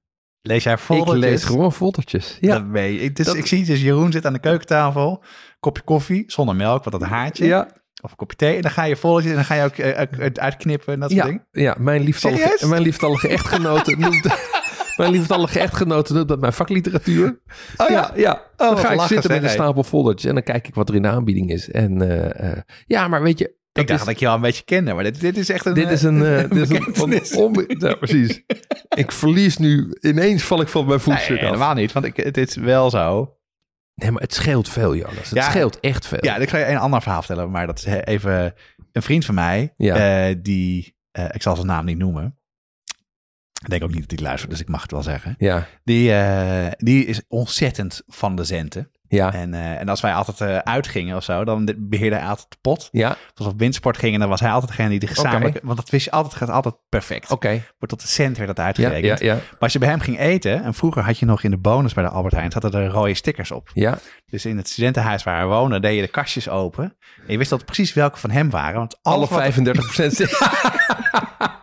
Lees jij Ik foldertjes? lees gewoon foldertjes. Ja. Dat weet je. Ik, dus, Dat- ik zie dus Jeroen zit aan de keukentafel. Kopje koffie, zonder melk, wat dat haartje. ja, Of een kopje thee. En dan ga je foldertjes en dan ga je ook eh, het uitknippen en dat soort Ja, dingen. ja mijn, lieftallige, mijn lieftallige echtgenote [laughs] noemt... [laughs] Mijn lieftallige echtgenote noemt dat mijn vakliteratuur. Oh ja, ja. dan wat ga ik zitten met een stapel foldertjes en dan kijk ik wat er in de aanbieding is. En eh, eh, ja, maar weet je, ik dacht is, dat ik je al een beetje kende, maar dit, dit is echt een... dit is een... eh, dit is een, onbe- ja, precies. [laughs] Ik verlies nu, ineens val ik van mijn Nee, voetstuk af. helemaal niet, want ik, het is wel zo. Nee, maar het scheelt veel, Jonas. Het Ja. scheelt echt veel. Ja, ik ga je een ander verhaal vertellen, maar dat is he- even een vriend van mij, Ja. eh, die, eh, ik zal zijn naam niet noemen. Ik denk ook niet dat hij luistert, dus ik mag het wel zeggen. Ja, Die, eh, die is ontzettend van de centen. Ja, En, eh, en als wij altijd eh, uitgingen of zo, dan de- beheerde hij altijd de pot. ja. Als we op windsport gingen, dan was hij altijd degene die de gezamenlijke... Want dat wist je altijd, gaat altijd perfect. Oké. Wordt tot de cent werd dat uitgerekend. ja, ja. Maar als je bij hem ging eten, en vroeger had je nog in de bonus bij de Albert Heijn, zaten er rode stickers op. Ja, Dus in het studentenhuis waar we wonen, deed je de kastjes open. En je wist altijd precies welke van hem waren. Want alle alles wat- 35 procent. [laughs] [laughs] [laughs]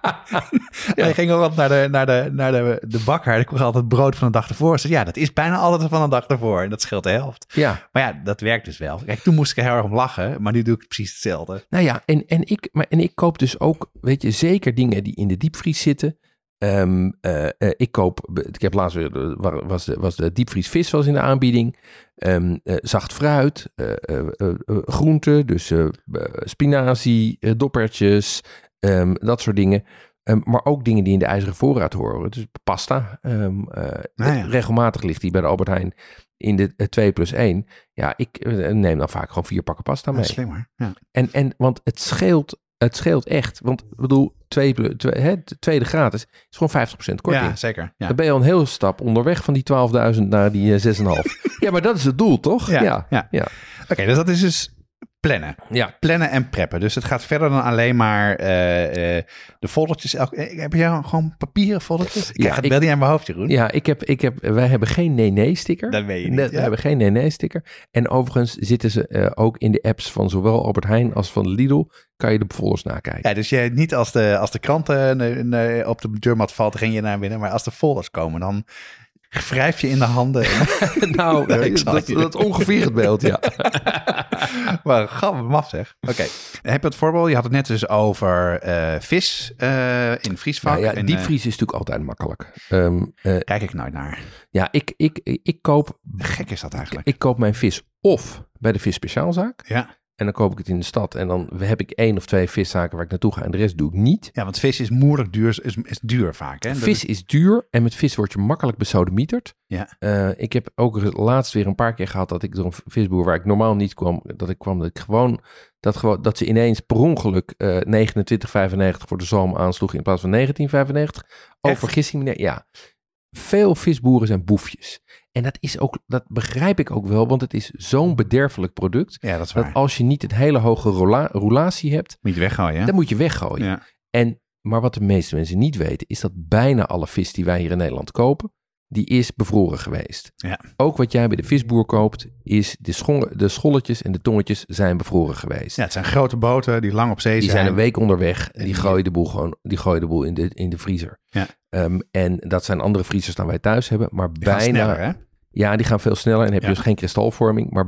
En je ging ook altijd naar de, naar de, naar de, de bakker. Die kocht altijd brood van de dag ervoor. Ze ja, dat is bijna altijd van de dag ervoor. En dat scheelt de helft. ja, Maar ja, dat werkt dus wel. Kijk, toen moest ik er heel erg om lachen. Maar nu doe ik precies hetzelfde. Nou ja, en, en, ik, maar, en ik koop dus ook, weet je, zeker dingen die in de diepvries zitten. Ehm, eh, eh, ik koop, ik heb laatst weer, wa- was de, was de diepvries vis was in de aanbieding. Ehm, eh, zacht fruit, groenten, dus spinazie, doppertjes, ehm, dat soort dingen. Ehm, maar ook dingen die in de ijzeren voorraad horen. Dus pasta. ehm, eh, Nou ja. Regelmatig ligt die bij de Albert Heijn in de eh, 2 plus 1. Ja, ik eh, neem dan vaak gewoon vier pakken pasta Ja, mee. slimmer. Ja. En, en want het scheelt, het scheelt echt. Want ik bedoel, twee, twee, hè, de tweede gratis is gewoon 50% korting. ja, zeker. Ja. Dan ben je al een hele stap onderweg van die 12.000 naar die eh, 6,5. [laughs] ja, maar dat is het doel, toch? Ja, ja. ja. Oké, dus dat is dus plannen. Ja, Plannen en preppen. Dus het gaat verder dan alleen maar eh, eh, de foldertjes. Elk, eh, heb jij gewoon papieren foldertjes? Ik Ja, krijg het wel niet aan mijn hoofd, Jeroen. ja ik heb, ik heb, wij hebben geen nee-nee-sticker. Dat weet je Nee, niet. We hebben geen nee-nee-sticker. En overigens zitten ze ook in de apps van zowel Albert Heijn als van Lidl. Kan je de folders nakijken. Ja, dus jij niet als de, als de kranten op de deurmat valt, ren je naar binnen. Maar als de folders komen, dan wrijf je in de handen. [laughs] [laughs] nou, Nee, dat, je- dat ongeveer het beeld, ja. [laughs] [laughs] maar grappig, maf zeg. Oké. [laughs] Heb je het voorbeeld? Je had het net dus over eh, vis eh, in vriesvak. Nou ja, En, is natuurlijk altijd makkelijk. Eh, kijk ik nooit naar. ja, ik, ik, ik, koop, Gek is dat eigenlijk. ik koop mijn vis of bij de vis speciaalzaak. Ja. En dan koop ik het in de stad. En dan heb ik één of twee viszaken waar ik naartoe ga. En de rest doe ik niet. ja, want vis is moeilijk duur, is, is duur vaak. Hè? Vis is duur en met vis word je makkelijk besodemieterd. Ja. Eh, ik heb ook laatst weer een paar keer gehad dat ik door een visboer waar ik normaal niet kwam, dat ik kwam dat ik gewoon dat, gewoon, dat ze ineens per ongeluk eh 29,95 voor de zalm aansloeg in plaats van 19,95. Oh, vergissing meneer. Ja. Veel visboeren zijn boefjes. En dat is ook, dat begrijp ik ook wel, want het is zo'n bederfelijk product. Ja, dat als je niet een hele hoge rola- roulatie hebt, Moet je weggooien, hè? dan moet je weggooien. Ja. En, maar wat de meeste mensen niet weten, is dat bijna alle vis die wij hier in Nederland kopen, die is bevroren geweest. Ja. Ook wat jij bij de visboer koopt, is de, schol- de scholletjes en de tongetjes zijn bevroren geweest. Ja, het zijn grote boten die lang op zee die zijn. zijn een week onderweg en die gooien de boel gewoon die gooien de boel in de, in de vriezer. Ja. Ehm, en dat zijn andere vriezers dan wij thuis hebben, maar Die bijna. sneller, hè? Ja, die gaan veel sneller en heb je Ja. dus geen kristalvorming, maar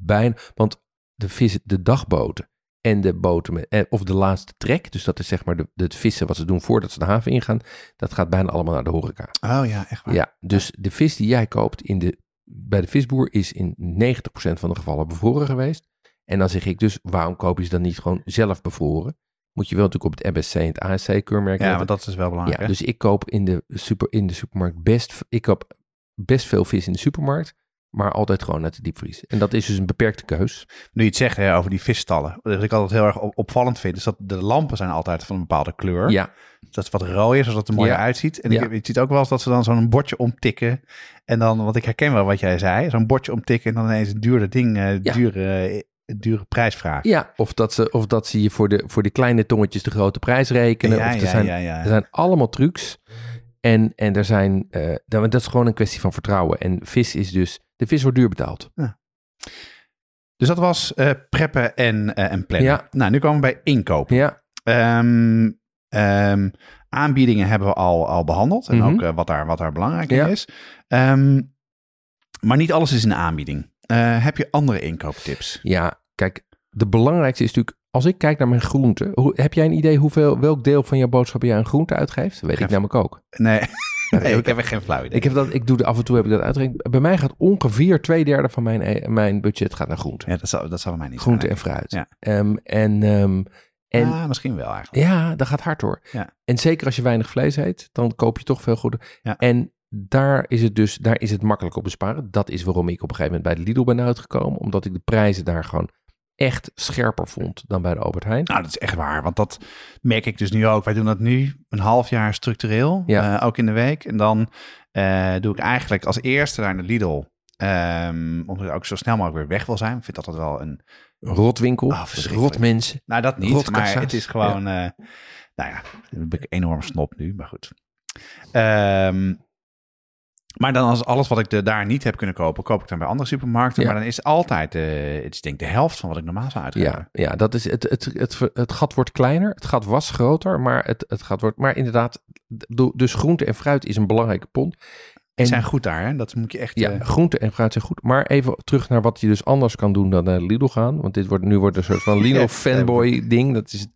bijna. Want de vis, de dagboten en de boten met, eh, of de laatste trek, dus dat is zeg maar de, de vissen wat ze doen voordat ze de haven ingaan, dat gaat bijna allemaal naar de horeca. Oh ja, echt waar. Ja, dus de vis die jij koopt in de, bij de visboer is in 90% van de gevallen bevroren geweest. En dan zeg ik dus, waarom koop je ze dan niet gewoon zelf bevroren? Moet je wel natuurlijk op het MSC en het ASC-keurmerk Ja, want dat is wel belangrijk. Ja, hè? dus ik koop in de, super, in de supermarkt best, ik koop best veel vis in de supermarkt, maar altijd gewoon uit de diepvries. En dat is dus een beperkte keus. Nu je het zegt hè, over die visstallen. Wat ik altijd heel erg op- opvallend vind, is dat de lampen zijn altijd van een bepaalde kleur. Ja, Dat is wat rooier, zodat het er mooier Ja. uitziet. En Ja. ik, je ziet ook wel eens dat ze dan zo'n bordje omtikken. En dan, want ik herken wel wat jij zei, zo'n bordje omtikken en dan ineens een dure ding, Ja. dure, dure prijs vragen. ja. Of, dat ze, of dat ze je voor de, voor de kleine tongetjes de grote prijs rekenen. ja, of er, ja, zijn, ja, ja. er zijn allemaal trucs. En, en er zijn, dat, dat is gewoon een kwestie van vertrouwen. En vis is dus, de vis wordt duur betaald. Dus dat was eh, preppen en, eh, en plannen. Ja. Nou, nu komen we bij inkopen. Ja, Ehm, ehm, aanbiedingen hebben we al, al behandeld. En Mhm. ook eh, wat, daar, wat daar belangrijk Ja. in is. Ehm, maar niet alles is een aanbieding. Heb je andere inkooptips? ja, kijk, de belangrijkste is natuurlijk, als ik kijk naar mijn groenten, heb jij een idee hoeveel, welk deel van jouw boodschappen jij aan groente uitgeeft? Dat weet Geen- ik namelijk ook. Nee, [laughs] nee ik heb echt geen flauw idee. Ik, heb dat, ik doe de, af en toe heb ik dat uitgerekend. Bij mij gaat ongeveer twee derde van mijn, eh, mijn budget gaat naar groente. ja, dat zal, dat zal mij niet groente en fruit. Ja. Ehm, en en, en ah, misschien wel eigenlijk. ja, dat gaat hard hoor. Ja. En zeker als je weinig vlees eet, dan koop je toch veel goede. Ja. En daar is het dus, daar is het makkelijk op besparen. Dat is waarom ik op een gegeven moment bij de Lidl ben uitgekomen. Omdat ik de prijzen daar gewoon echt scherper vond dan bij de Albert Heijn. Nou, dat is echt waar. Want dat merk ik dus nu ook. Wij doen dat nu een half jaar structureel. Ja. eh, ook in de week. En dan eh, doe ik eigenlijk als eerste naar de Lidl. ehm, omdat ik ook zo snel mogelijk weer weg wil zijn. Ik vind dat altijd wel een... Rotwinkel, Ah, verschrikkelijk. rotmensen. Nou, dat niet. Rotkassa's. Maar het is gewoon... eh, nou ja, dan ben ik enorm snop nu. Maar goed. Ehm, maar dan als alles wat ik de, daar niet heb kunnen kopen, koop ik dan bij andere supermarkten. Ja. Maar dan is het altijd, eh, het is denk ik de helft van wat ik normaal zou uitgeven. Ja, ja dat is het, het, het, het, gat wordt kleiner. Het gat was groter, maar het, het gat wordt. Maar inderdaad, dus groente en fruit is een belangrijke pond. En zijn goed daar, hè? Dat moet je echt... ja, eh, groente en fruit zijn goed. Maar even terug naar wat je dus anders kan doen dan naar Lidl gaan. Want dit wordt, nu wordt een soort van [laughs] Lidl fanboy ding. Dat is,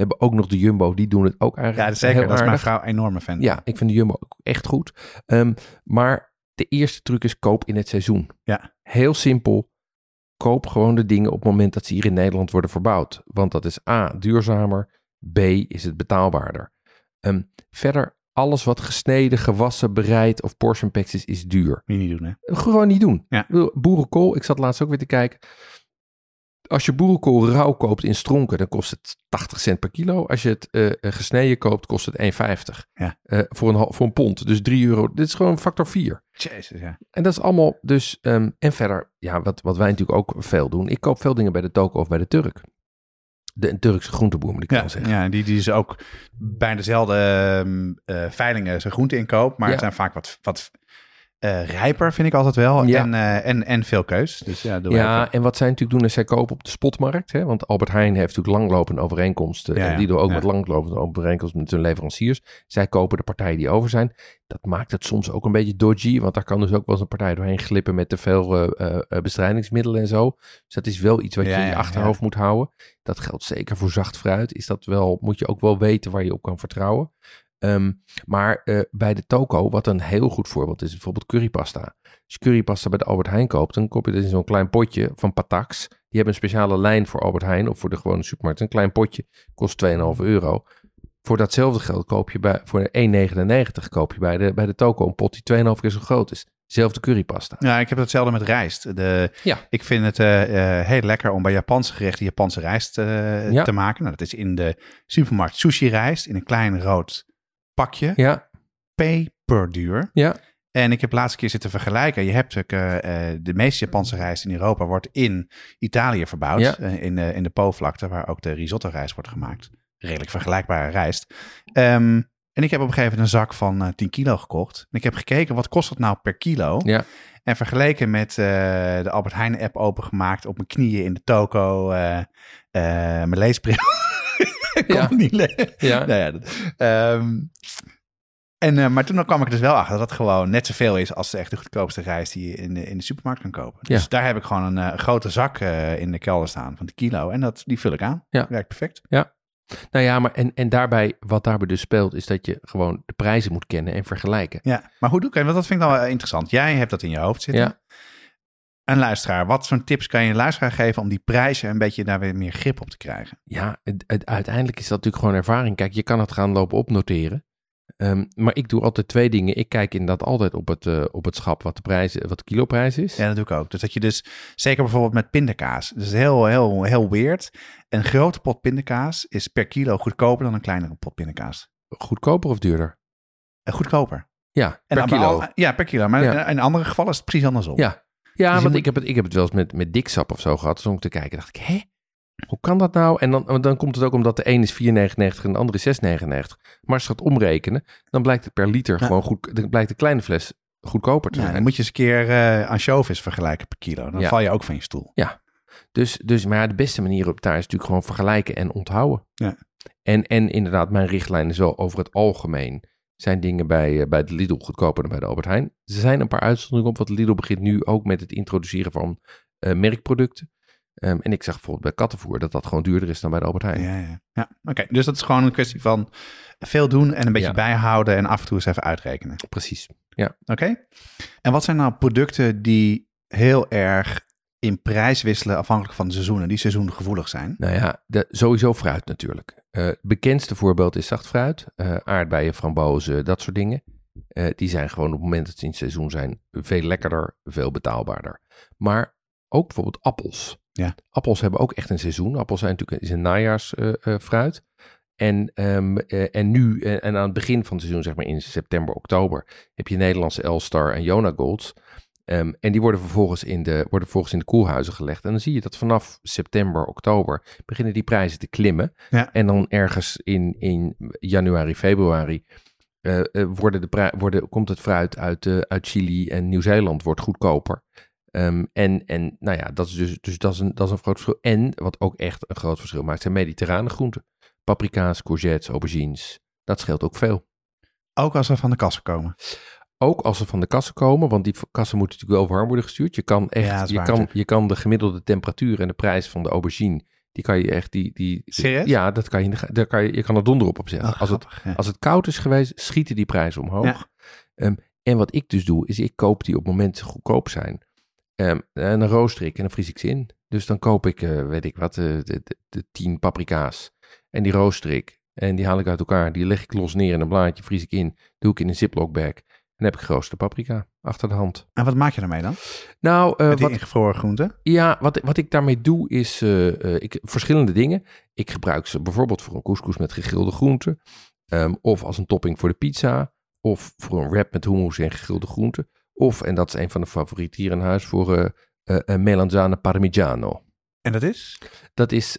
hebben ook nog de Jumbo, die doen het ook ja, eigenlijk zeker. heel Dat is mijn vrouw een enorme fan. Ja, ik vind de Jumbo ook echt goed. Ehm, maar de eerste truc is koop in het seizoen. Ja. Heel simpel. Koop gewoon de dingen op het moment dat ze hier in Nederland worden verbouwd. Want dat is A, duurzamer. B, is het betaalbaarder. Ehm, verder, alles wat gesneden, gewassen, bereid of portion packs is, is duur. Niet doen, hè? Gewoon niet doen. Ja. Boerenkool, ik zat laatst ook weer te kijken. Als je boerenkool rauw koopt in stronken, dan kost het 80 cent per kilo. Als je het eh, eh, gesneden koopt, kost het 1,50. Ja. Eh, voor, een, voor een pond. Dus 3 euro. Dit is gewoon factor 4. Jezus, ja. En dat is allemaal dus... ehm, en verder, ja, wat, wat wij natuurlijk ook veel doen. Ik koop veel dingen bij de toko of bij de Turk. De Turkse groenteboer, moet ik Ja, wel zeggen. ja die, die is ook bij dezelfde ehm, eh, veilingen zijn groente inkoop. Maar Ja. het zijn vaak wat, wat eh, rijper, vind ik altijd wel. Ja. En, eh, en, en veel keus. Dus ja, Ja, en wat zij natuurlijk doen is zij kopen op de spotmarkt. Hè? Want Albert Heijn heeft natuurlijk langlopende overeenkomsten. Ja, en die doen ook met langlopende overeenkomsten met hun leveranciers. Zij kopen de partijen die over zijn. Dat maakt het soms ook een beetje dodgy. Want daar kan dus ook wel eens een partij doorheen glippen met te veel eh, bestrijdingsmiddelen en zo. Dus dat is wel iets wat je in je achterhoofd moet houden. Dat geldt zeker voor zacht fruit. Is dat wel, moet je ook wel weten waar je op kan vertrouwen. Ehm, maar eh, bij de toko, wat een heel goed voorbeeld is, bijvoorbeeld currypasta. Als je currypasta bij de Albert Heijn koopt, dan koop je dat in zo'n klein potje van Patax. Die hebben een speciale lijn voor Albert Heijn of voor de gewone supermarkt. Een klein potje kost 2,5 euro. Voor datzelfde geld koop je bij, voor 1,99 koop je bij de, bij de toko een pot die 2,5 keer zo groot is. Zelfde currypasta. Ja, ik heb hetzelfde met rijst. De, Ja. Ik vind het eh, eh, heel lekker om bij Japanse gerechten Japanse rijst Ja. te maken. Nou, dat is in de supermarkt sushi rijst in een klein rood pakje. Ja, Peperduur. ja, En ik heb de laatste keer zitten vergelijken. Je hebt eh, de meeste Japanse rijst in Europa wordt in Italië verbouwd. Ja. eh, in, de, in de Po-vlakte, waar ook de risotto rijst wordt gemaakt. Redelijk vergelijkbare rijst. Ehm, en ik heb op een gegeven moment een zak van eh 10 kilo gekocht. En ik heb gekeken, wat kost dat nou per kilo? ja. En vergeleken met de Albert Heijn app opengemaakt op mijn knieën in de toko. mijn leesbril. [laughs] kon Ja. het niet lezen. [laughs] ja. Nou ja, dat- ehm, en, eh, maar toen kwam ik dus wel achter dat het gewoon net zoveel is als de echt de goedkoopste rijst die je in de, in de supermarkt kan kopen. Dus Ja. daar heb ik gewoon een eh, grote zak eh, in de kelder staan van de kilo. En dat, die vul ik aan. Ja. Werkt perfect. Nou ja, maar en, en daarbij, wat daarbij dus speelt, is dat je gewoon de prijzen moet kennen en vergelijken. Ja, maar hoe doe ik het? Want dat vind ik dan wel interessant. Jij hebt dat in je hoofd zitten. Ja. Een luisteraar, wat voor tips kan je een luisteraar geven om die prijzen een beetje daar weer meer grip op te krijgen? Ja, het, het- uiteindelijk is dat natuurlijk gewoon ervaring. Kijk, je kan het gaan lopen opnoteren. Ehm, maar ik doe altijd twee dingen. Ik kijk inderdaad altijd op het, eh, op het schap wat de, prijs, wat de kiloprijs is. Ja, dat doe ik ook. Dus dat je dus, zeker bijvoorbeeld met pindakaas. Dus heel, heel, heel weird. Een grote pot pindakaas is per kilo goedkoper dan een kleinere pot pindakaas. Goedkoper of duurder? Eh, goedkoper. Ja, En per kilo. al- ja, per kilo. Maar Ja. in andere gevallen is het precies andersom. Ja, ja je want moet- ik, heb het, ik heb het wel eens met, met diksap of zo gehad. Dus om te kijken dacht ik, hè? Hoe kan dat nou? En dan, dan komt het ook omdat de een is 4,99 en de andere is 6,99. Maar als je gaat omrekenen, dan blijkt het per liter Ja. gewoon goed. Dan blijkt de kleine fles goedkoper te Ja, zijn. dan moet je eens een keer eh ansjovis vergelijken per kilo. Dan Ja. val je ook van je stoel. Dus, dus maar ja, de beste manier op daar is natuurlijk gewoon vergelijken en onthouden. Ja. En, en inderdaad, mijn richtlijn is wel over het algemeen. Zijn dingen bij, eh, bij de Lidl goedkoper dan bij de Albert Heijn. Er zijn een paar uitzonderingen op, want Lidl begint nu ook met het introduceren van eh, merkproducten. Ehm, en ik zag bijvoorbeeld bij kattenvoer dat dat gewoon duurder is dan bij de Albert Heijn. Ja, ja. ja. Oké, dus dat is gewoon een kwestie van veel doen en een beetje Ja. bijhouden en af en toe eens even uitrekenen. Precies. Oké. En wat zijn nou producten die heel erg in prijs wisselen afhankelijk van de seizoenen, die seizoengevoelig zijn? Nou ja, de, sowieso fruit natuurlijk. Eh, het bekendste voorbeeld is zacht fruit. Eh, aardbeien, frambozen, dat soort dingen. Eh, die zijn gewoon op het moment dat ze in het seizoen zijn veel lekkerder, veel betaalbaarder. Maar ook bijvoorbeeld appels. Ja. Appels hebben ook echt een seizoen. Appels zijn natuurlijk is een najaarsfruit. en, ehm, eh, en nu, en aan het begin van het seizoen, zeg maar in september, oktober, heb je Nederlandse Elstar en Jona Golds. Ehm, en die worden vervolgens, in de, worden vervolgens in de koelhuizen gelegd. En dan zie je dat vanaf september, oktober beginnen die prijzen te klimmen. Ja. En dan ergens in, in januari, februari eh, eh, worden de worden, komt het fruit uit, eh, uit Chili en Nieuw-Zeeland wordt goedkoper. Ehm, en, en nou ja, dat is dus, dus dat, is een, dat is een groot verschil. En wat ook echt een groot verschil maakt, zijn mediterrane groenten. Paprika's, courgettes, aubergines. Dat scheelt ook veel. Ook als ze van de kassen komen. Ook als ze van de kassen komen, want die kassen moeten natuurlijk wel warm worden gestuurd. Je kan echt, Ja, je, kan, je kan de gemiddelde temperatuur en de prijs van de aubergine, die kan je echt, die, die, Serieus? ja, dat kan je, daar kan je, je kan er donder op opzetten. Oh, als, het, ja. als het koud is geweest, schieten die prijzen omhoog. Ja. Ehm, en wat ik dus doe, is ik koop die op het moment ze goedkoop zijn. Ehm, en dan rooster ik en dan vries ik ze in. Dus dan koop ik, eh, weet ik wat, eh, de, de, de tien paprika's. En die rooster ik. En die haal ik uit elkaar. Die leg ik los neer in een blaadje, vries ik in. Doe ik in een ziploc bag. Dan heb ik geroosterde paprika achter de hand. En wat maak je daarmee dan? Nou, die wat, ingevroren groenten? ja, wat, wat ik daarmee doe is eh, ik, verschillende dingen. Ik gebruik ze bijvoorbeeld voor een couscous met gegrilde groenten. ehm, of als een topping voor de pizza. Of voor een wrap met hummus en gegrilde groenten. Of, en dat is een van de favorieten hier in huis, voor een melanzane parmigiano. En dat is? Dat is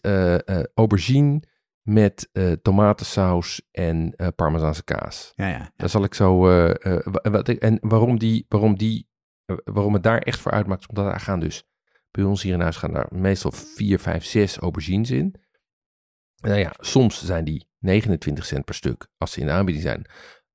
aubergine met eh, tomatensaus en eh parmezaanse kaas. Ja, ja. Daar zal ik zo. eh, wa- wat ik, en waarom, die, waarom, die, waarom het daar echt voor uitmaakt, omdat daar gaan dus. Bij ons hier in huis gaan daar meestal 4, 5, 6 aubergines in. Nou ja, soms zijn die 29 cent per stuk als ze in de aanbieding zijn.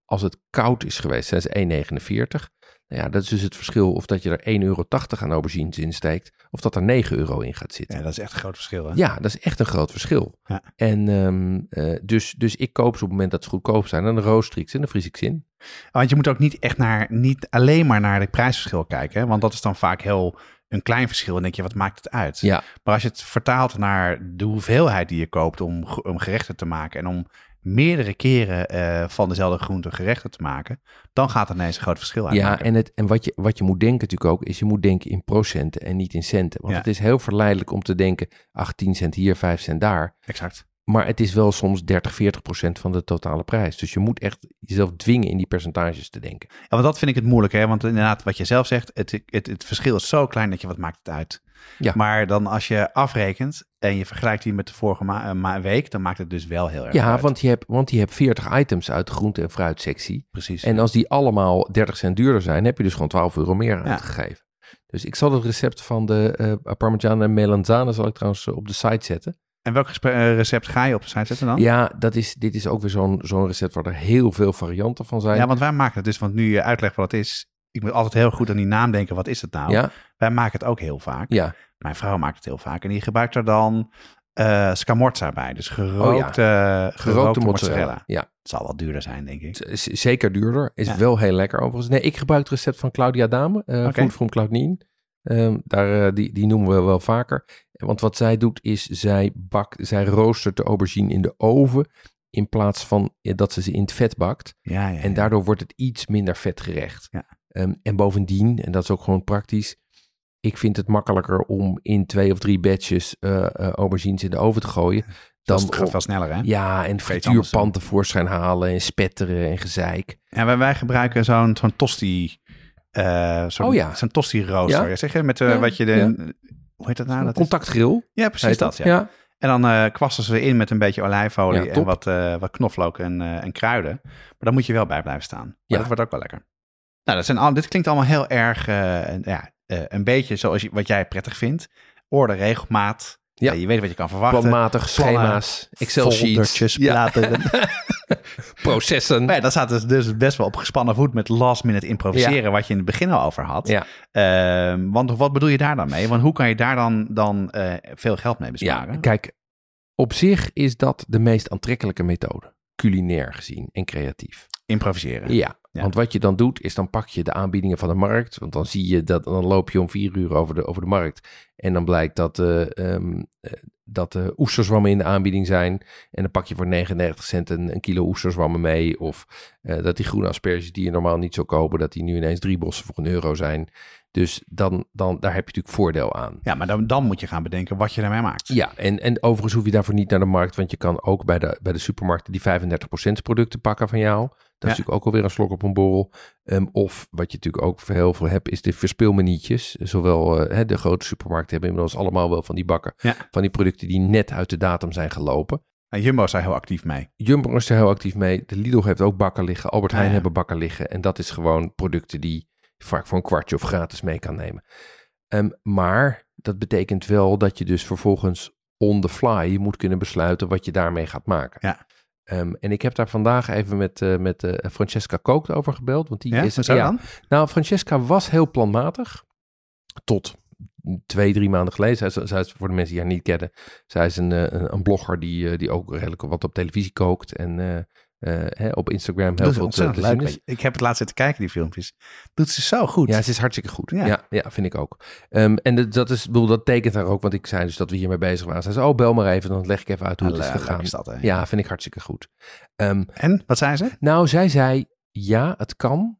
Als het koud is geweest, zijn ze 1,49. Nou ja, dat is dus het verschil of dat je er 1,80 euro aan aubergines in steekt, of dat er 9 euro in gaat zitten. Ja, dat is echt een groot verschil. Hè? Ja, dat is echt een groot verschil. Ja. En ehm, eh, dus, dus ik koop ze op het moment dat ze goedkoop zijn. Dan rooster ik ze en dan vries ik ze in. Want je moet ook niet echt naar, niet alleen maar naar het prijsverschil kijken. Hè? Want dat is dan vaak heel een klein verschil. En denk je, wat maakt het uit? Ja, Maar als je het vertaalt naar de hoeveelheid die je koopt om, om gerechten te maken. En om meerdere keren eh, van dezelfde groente gerechten te maken. Dan gaat het ineens een groot verschil ja uitmaken. en, het, en wat, je, wat je moet denken natuurlijk ook, is je moet denken in procenten en niet in centen. Want Ja. het is heel verleidelijk om te denken, 18 cent hier, 5 cent daar. Exact. Maar het is wel soms 30, 40 procent van de totale prijs. Dus je moet echt jezelf dwingen in die percentages te denken. Ja, want dat vind ik het moeilijk, hè? Want inderdaad, wat je zelf zegt, het, het, het verschil is zo klein dat je wat maakt het uit. Ja. Maar dan als je afrekent en je vergelijkt die met de vorige ma- eh, ma- week, dan maakt het dus wel heel erg Ja, uit. want je, hebt, want je hebt 40 items uit de groente- en fruitsectie. precies. En als die allemaal 30 cent duurder zijn, heb je dus gewoon 12 euro meer Ja. uitgegeven. Dus ik zal het recept van de eh Parmigiano en Melanzane zal ik trouwens eh, op de site zetten. En welk recept ga je op de site zetten dan? Ja, dat is, dit is ook weer zo'n zo'n recept waar er heel veel varianten van zijn. Ja, want wij maken het dus, want nu je uitlegt wat het is, ik moet altijd heel goed aan die naam denken, wat is het nou? ja, Wij maken het ook heel vaak. ja. Mijn vrouw maakt het heel vaak en die gebruikt er dan eh scamorza bij. Dus gerookte, gerookte, gerookte mozzarella. mozzarella. Ja, Het zal wel duurder zijn, denk ik. zeker duurder. Is Ja. wel heel lekker overigens. Nee, ik gebruik het recept van Claudia Dame, eh Oké. Food from Claudine. Ehm, daar, eh, die, die noemen we wel vaker. Want wat zij doet is, zij, bakt, zij roostert de aubergine in de oven... in plaats van dat ze ze in het vet bakt. Ja, ja, En daardoor wordt het iets minder vetgerecht. Ehm, en bovendien, en dat is ook gewoon praktisch, ik vind het makkelijker om in twee of drie batches eh eh, aubergines in de oven te gooien. [laughs] Dan gaat op- veel sneller, hè? ja, en frituurpan tevoorschijn halen en spetteren en gezeik. En wij, wij gebruiken zo'n zo'n tosti, eh zo'n Oh ja. zo'n tosti rooster. Ja. Zeg je met wat je de, hoe heet dat nou? Dat is- contactgrill. ja, precies dat. Ja. En dan eh kwasten ze in met een beetje olijfolie en wat, wat knoflook en, en kruiden. Maar dan moet je wel bij blijven staan. Maar Ja. dat wordt ook wel lekker. Nou, dat zijn al, dit klinkt allemaal heel erg, eh, ja, eh, een beetje zoals je, wat jij prettig vindt. Orde, regelmaat. Ja. Je weet wat je kan verwachten. Planmatig, schema's, Excel-sheets, platen. [laughs] processen. Maar ja, dat staat dus, dus best wel op gespannen voet met last minute improviseren, wat je in het begin al over had. Ja. Ehm, want wat bedoel je daar dan mee? Want hoe kan je daar dan, dan eh, veel geld mee Ja, besparen? kijk, op zich is dat de meest aantrekkelijke methode. Culinair gezien en creatief. Improviseren. Ja, Want wat je dan doet, is dan pak je de aanbiedingen van de markt. Want dan zie je dat, dan loop je om vier uur over de, over de markt. En dan blijkt dat, eh, ehm, eh, dat de oesterzwammen in de aanbieding zijn. En dan pak je voor 99 cent een, een kilo oesterzwammen mee. Of eh, dat die groene asperges die je normaal niet zou kopen, dat die nu ineens drie bossen voor een euro zijn. Dus dan, dan, daar heb je natuurlijk voordeel aan. Ja, maar dan, dan moet je gaan bedenken wat je ermee maakt. Ja, en, en overigens hoef je daarvoor niet naar de markt, want je kan ook bij de, bij de supermarkten die 35% producten pakken van jou. Dat is natuurlijk ook alweer een slok op een borrel. Ehm, of wat je natuurlijk ook heel veel hebt, is de verspilmanietjes. Zowel eh, hè, de grote supermarkten hebben inmiddels allemaal wel van die bakken. Ja. Van die producten die net uit de datum zijn gelopen. En Jumbo is daar heel actief mee. Jumbo is er heel actief mee. De Lidl heeft ook bakken liggen. Albert Ah, Heijn ja. hebben bakken liggen. En dat is gewoon producten die vaak voor een kwartje of gratis mee kan nemen. Ehm, maar dat betekent wel dat je dus vervolgens on the fly moet kunnen besluiten wat je daarmee gaat maken. Ja. Ehm, en ik heb daar vandaag even met, eh, met eh, Francesca Kookt over gebeld. Want die Ja, is ja, dan? nou, Francesca was heel planmatig. Tot twee, drie maanden geleden. Zij, is- zij is, voor de mensen die haar niet kennen. Zij is een, eh, een, een blogger die, die ook redelijk wat op televisie kookt. En hè, op Instagram heel veel te, leuk. is. Ik heb het laatst zitten kijken, die filmpjes. Doet ze zo goed. Ja, ze is hartstikke goed. Ja. Ja, ja, vind ik ook. Ehm, en dat- dat, is, bedoel, dat tekent haar ook, want ik zei dus dat we hiermee bezig waren. Zij zei, oh, bel maar even, dan leg ik even uit hoe het is gegaan. is dat? Ja, vind ik hartstikke goed. Ehm, En, wat zei ze? nou, zij zei, ja, het kan,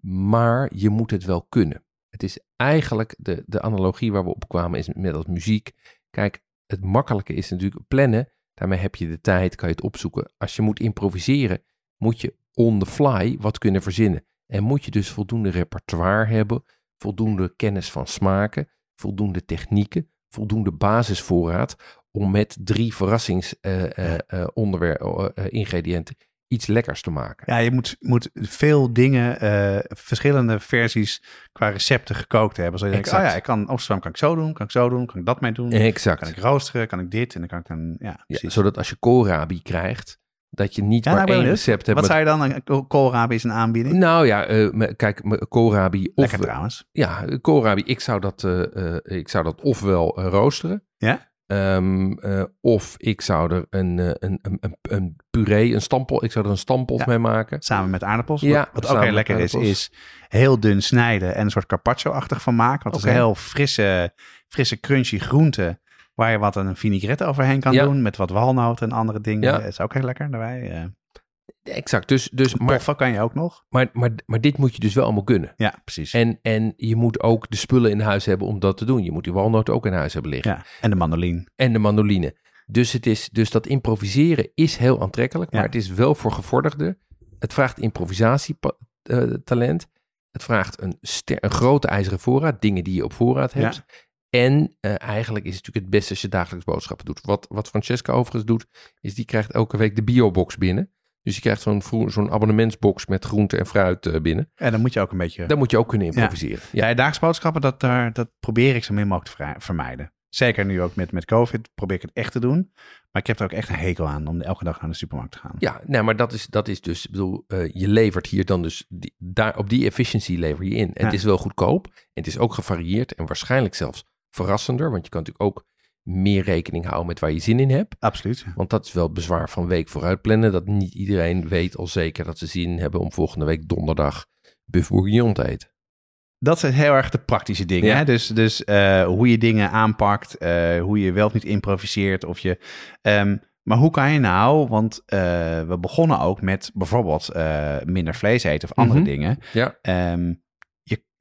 maar je moet het wel kunnen. Het is eigenlijk de, de analogie waar we op kwamen is met als muziek. Kijk, het makkelijke is natuurlijk plannen. Daarmee heb je de tijd, kan je het opzoeken. Als je moet improviseren, moet je on the fly wat kunnen verzinnen. En moet je dus voldoende repertoire hebben, voldoende kennis van smaken, voldoende technieken, voldoende basisvoorraad om met drie verrassingsingrediënten iets lekkers te maken. Ja, je moet, moet veel dingen, eh, verschillende versies qua recepten gekookt hebben. Zodat je denkt, oh ja, ik kan Amsterdam kan ik zo doen, kan ik zo doen, kan ik dat mee doen. Exact. Kan ik roosteren, kan ik dit en dan kan ik dan, ja, Ja, zodat als je koolrabi krijgt, dat je niet Ja, maar nou, één recept hebt. Wat zou je dan, een koolrabi is een aanbieding? Nou ja, eh, kijk, koolrabi of... Lekker trouwens. Ja, koolrabi, ik zou dat, eh, ik zou dat ofwel roosteren. Ja? Ehm, eh, of ik zou er een, eh, een, een, een, een puree, een stampot, ik zou er een stampot Ja. mee maken. Samen met aardappels. Ja, wat, ook heel lekker is, is heel dun snijden en een soort carpaccio-achtig van maken. Want het is een heel frisse, frisse crunchy groente waar je wat een vinaigrette overheen kan Ja. doen. Met wat walnoten en andere dingen. Ja. Dat is ook heel lekker daarbij. Exact, dus, dus maar, kan je ook nog. maar, maar, maar dit moet je dus wel allemaal kunnen. Ja, precies. En, en je moet ook de spullen in huis hebben om dat te doen. Je moet die walnoten ook in huis hebben liggen. ja. En de mandoline. En de mandoline. Dus, het is, dus dat improviseren is heel aantrekkelijk, maar Ja. het is wel voor gevorderden. Het vraagt improvisatietalent. Het vraagt een, ster- een grote ijzeren voorraad, dingen die je op voorraad hebt. En eh, eigenlijk is het natuurlijk het beste als je dagelijks boodschappen doet. Wat, wat Francesca overigens doet, is die krijgt elke week de biobox binnen. Dus je krijgt zo'n zo'n abonnementsbox met groente en fruit eh, binnen. En dan moet je ook een beetje... Daar moet je ook kunnen improviseren. Ja, dagelijks boodschappen, dat, daar, dat probeer ik zo min mogelijk te vermijden. Zeker nu ook met, met COVID probeer ik het echt te doen. Maar ik heb er ook echt een hekel aan om elke dag naar de supermarkt te gaan. Ja, nee, maar dat is, dat is dus, ik bedoel, eh, je levert hier dan dus, die, daar, op die efficiency lever je in. En Ja. het is wel goedkoop, en het is ook gevarieerd en waarschijnlijk zelfs verrassender, want je kan natuurlijk ook meer rekening houden met waar je zin in hebt. Absoluut. Want dat is wel het bezwaar van week vooruit plannen, dat niet iedereen weet al zeker dat ze zin hebben om volgende week donderdag buff bourguignon te eten. Dat zijn heel erg de praktische dingen. Ja. Hè? Dus, dus eh, hoe je dingen aanpakt, eh, hoe je wel of niet improviseert. Of je, ehm, maar hoe kan je nou, want eh, we begonnen ook met bijvoorbeeld minder vlees eten of andere Mhm. dingen. Ja. Ehm,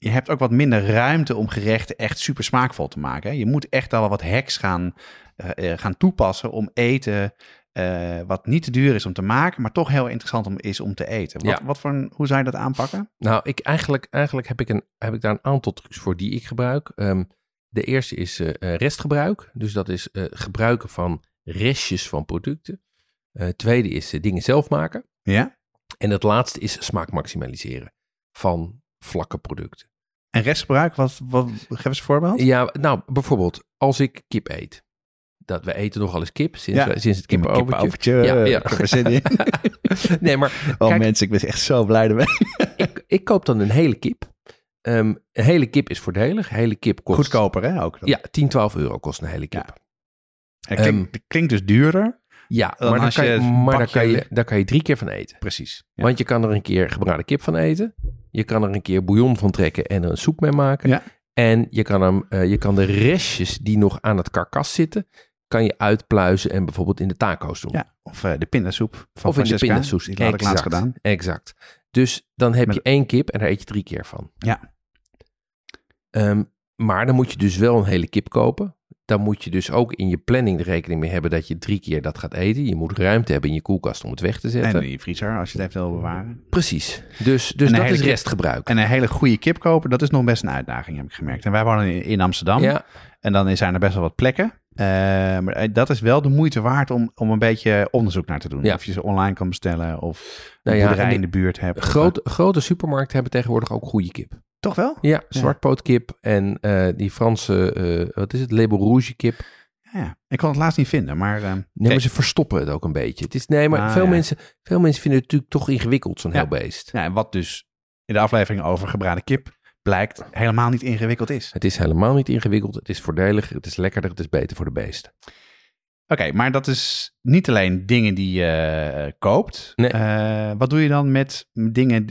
je, hebt ook wat minder ruimte om gerechten echt super smaakvol te maken. Hè? Je moet echt al wat hacks gaan, eh, eh, gaan toepassen om eten eh, wat niet te duur is om te maken, maar toch heel interessant om, is om te eten. Wat, Ja. wat voor een, hoe zou je dat aanpakken? Nou, ik, eigenlijk, eigenlijk heb, ik een, heb ik daar een aantal trucs voor die ik gebruik. Ehm, de eerste is restgebruik. Dus dat is gebruiken van restjes van producten. Tweede is dingen zelf maken. Ja? En het laatste is smaak maximaliseren van vlakke producten. En restgebruik, wat, wat, geef eens een voorbeeld. Ja, nou, bijvoorbeeld als ik kip eet. Dat we eten nogal eens kip sinds, Ja. sinds het kippenovertje. Ja, ja. [laughs] Nee, maar Oh Kijk- mensen, ik ben echt zo blij ermee. [laughs] ik, ik koop dan een hele kip. Ehm, een hele kip is voordelig. Een hele kip kost... Goedkoper hè ook. Ja, 10, 12 euro kost een hele kip. Het klinkt, het klinkt dus duurder. Ja, Dan maar, dan kan, je maar daar, kan je, daar kan je drie keer van eten. Precies. Ja. Want je kan er een keer gebraden kip van eten. Je kan er een keer bouillon van trekken en er een soep mee maken. Ja. En je kan, hem, eh, je kan de restjes die nog aan het karkas zitten, kan je uitpluizen en bijvoorbeeld in de taco's doen. ja. Of eh, de pindasoep van of in de pindasoes. Die had ik laatst gedaan. Exact. Dus dan heb Met- je één kip en daar eet je drie keer van. Ja. Ehm, maar dan moet je dus wel een hele kip kopen. Dan moet je dus ook in je planning er rekening mee hebben dat je drie keer dat gaat eten. Je moet ruimte hebben in je koelkast om het weg te zetten. En in je vriezer, als je het even wil bewaren. Precies. Dus, dus dat is restgebruik. En een hele goede kip kopen, dat is nog best een uitdaging, heb ik gemerkt. En wij wonen in, Amsterdam. ja, En dan zijn er best wel wat plekken. Eh, maar eh, dat is wel de moeite waard om, om een beetje onderzoek naar te doen. Ja. Of je ze online kan bestellen of Nou een ja, boerderij in de buurt hebt. grote, grote supermarkten hebben tegenwoordig ook goede kip. Toch wel? Ja, zwartpootkip en eh, die Franse, eh, wat is het, label rouge kip. Ja, ik kon het laatst niet vinden, maar... Nee, maar ze verstoppen het ook een beetje. Het is, nee, maar Ah, veel, ja. mensen, veel mensen vinden het natuurlijk toch ingewikkeld, zo'n Ja. heel beest. Ja, en wat dus in de aflevering over gebraden kip blijkt helemaal niet ingewikkeld is. Het is helemaal niet ingewikkeld. Het is voordeliger, het is lekkerder, het is beter voor de beesten. Oké, maar dat is niet alleen dingen die je eh, koopt. Nee. Wat doe je dan met dingen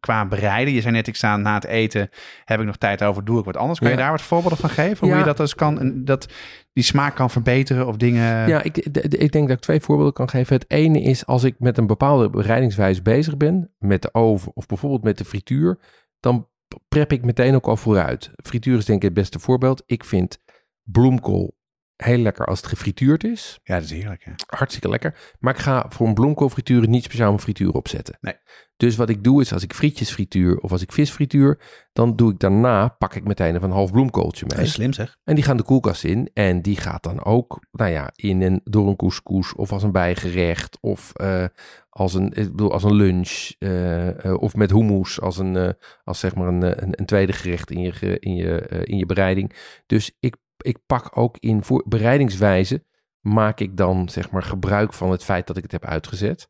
qua bereiden? Je zei net, ik sta na het eten, heb ik nog tijd over, doe ik wat anders. Kan je Ja. daar wat voorbeelden van geven? Hoe Ja. je dat dus kan, en dat die smaak kan verbeteren of dingen... Ja, ik, ik denk dat ik twee voorbeelden kan geven. Het ene is als ik met een bepaalde bereidingswijze bezig ben, met de oven of bijvoorbeeld met de frituur, dan prep ik meteen ook al vooruit. Frituur is denk ik het beste voorbeeld. Ik vind bloemkool heel lekker als het gefrituurd is. Ja, dat is heerlijk. Hè? Hartstikke lekker. Maar ik ga voor een bloemkoolfrituur niet speciaal een frituur opzetten. Nee. Dus wat ik doe is als ik frietjes frituur of als ik vis frituur, dan doe ik daarna, pak ik meteen even een half bloemkooltje mee. Dat is slim zeg. En die gaan de koelkast in. En die gaat dan ook, nou ja, in een, door een couscous of als een bijgerecht. Of eh, als, een, ik bedoel, als een lunch. eh, eh, of met hummus als, een, als zeg maar een, een, een tweede gerecht in je, in, je, in je bereiding. Dus ik, ik pak ook in voor, bereidingswijze, maak ik dan zeg maar gebruik van het feit dat ik het heb uitgezet.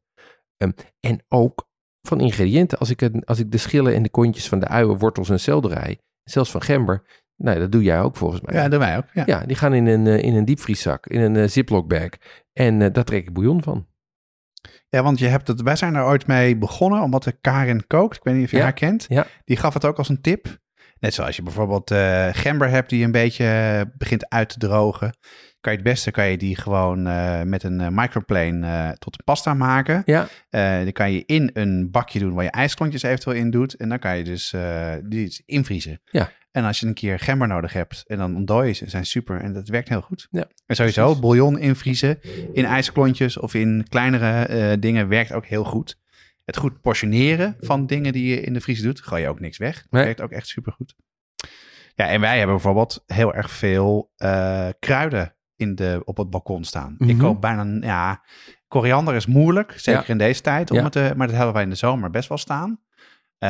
Ehm, en ook van ingrediënten. Als ik, het, als ik de schillen en de kontjes van de uien, wortels en selderij, zelfs van gember, nou, dat doe jij ook volgens mij. Ja, dat doen wij ook. Ja. Ja, die gaan in een, eh, in een diepvrieszak, in een eh, ziploc bag. En eh, daar trek ik bouillon van. Ja, want je hebt het, wij zijn er ooit mee begonnen, omdat de Karin kookt. Ik weet niet of je Ja, haar kent. ja. Die gaf het ook als een tip. Net zoals je bijvoorbeeld eh, gember hebt die een beetje eh, begint uit te drogen. Kan je het beste kan je die gewoon eh, met een microplane tot een pasta maken. Ja, die kan je in een bakje doen waar je ijsklontjes eventueel in doet. En dan kan je dus die dus invriezen. Ja. En als je een keer gember nodig hebt en dan ontdooien ze, zijn super. En dat werkt heel goed. Ja, en sowieso, bouillon invriezen in ijsklontjes of in kleinere dingen werkt ook heel goed. Het goed portioneren van dingen die je in de vriezer doet, gooi je ook niks weg. Dat Nee. werkt ook echt super goed. Ja, en wij hebben bijvoorbeeld heel erg veel eh, kruiden in de, op het balkon staan. Ik Mhm. koop bijna, ja, koriander is moeilijk, zeker Ja. in deze tijd, om Ja. het, te- maar dat hebben wij in de zomer best wel staan. Eh,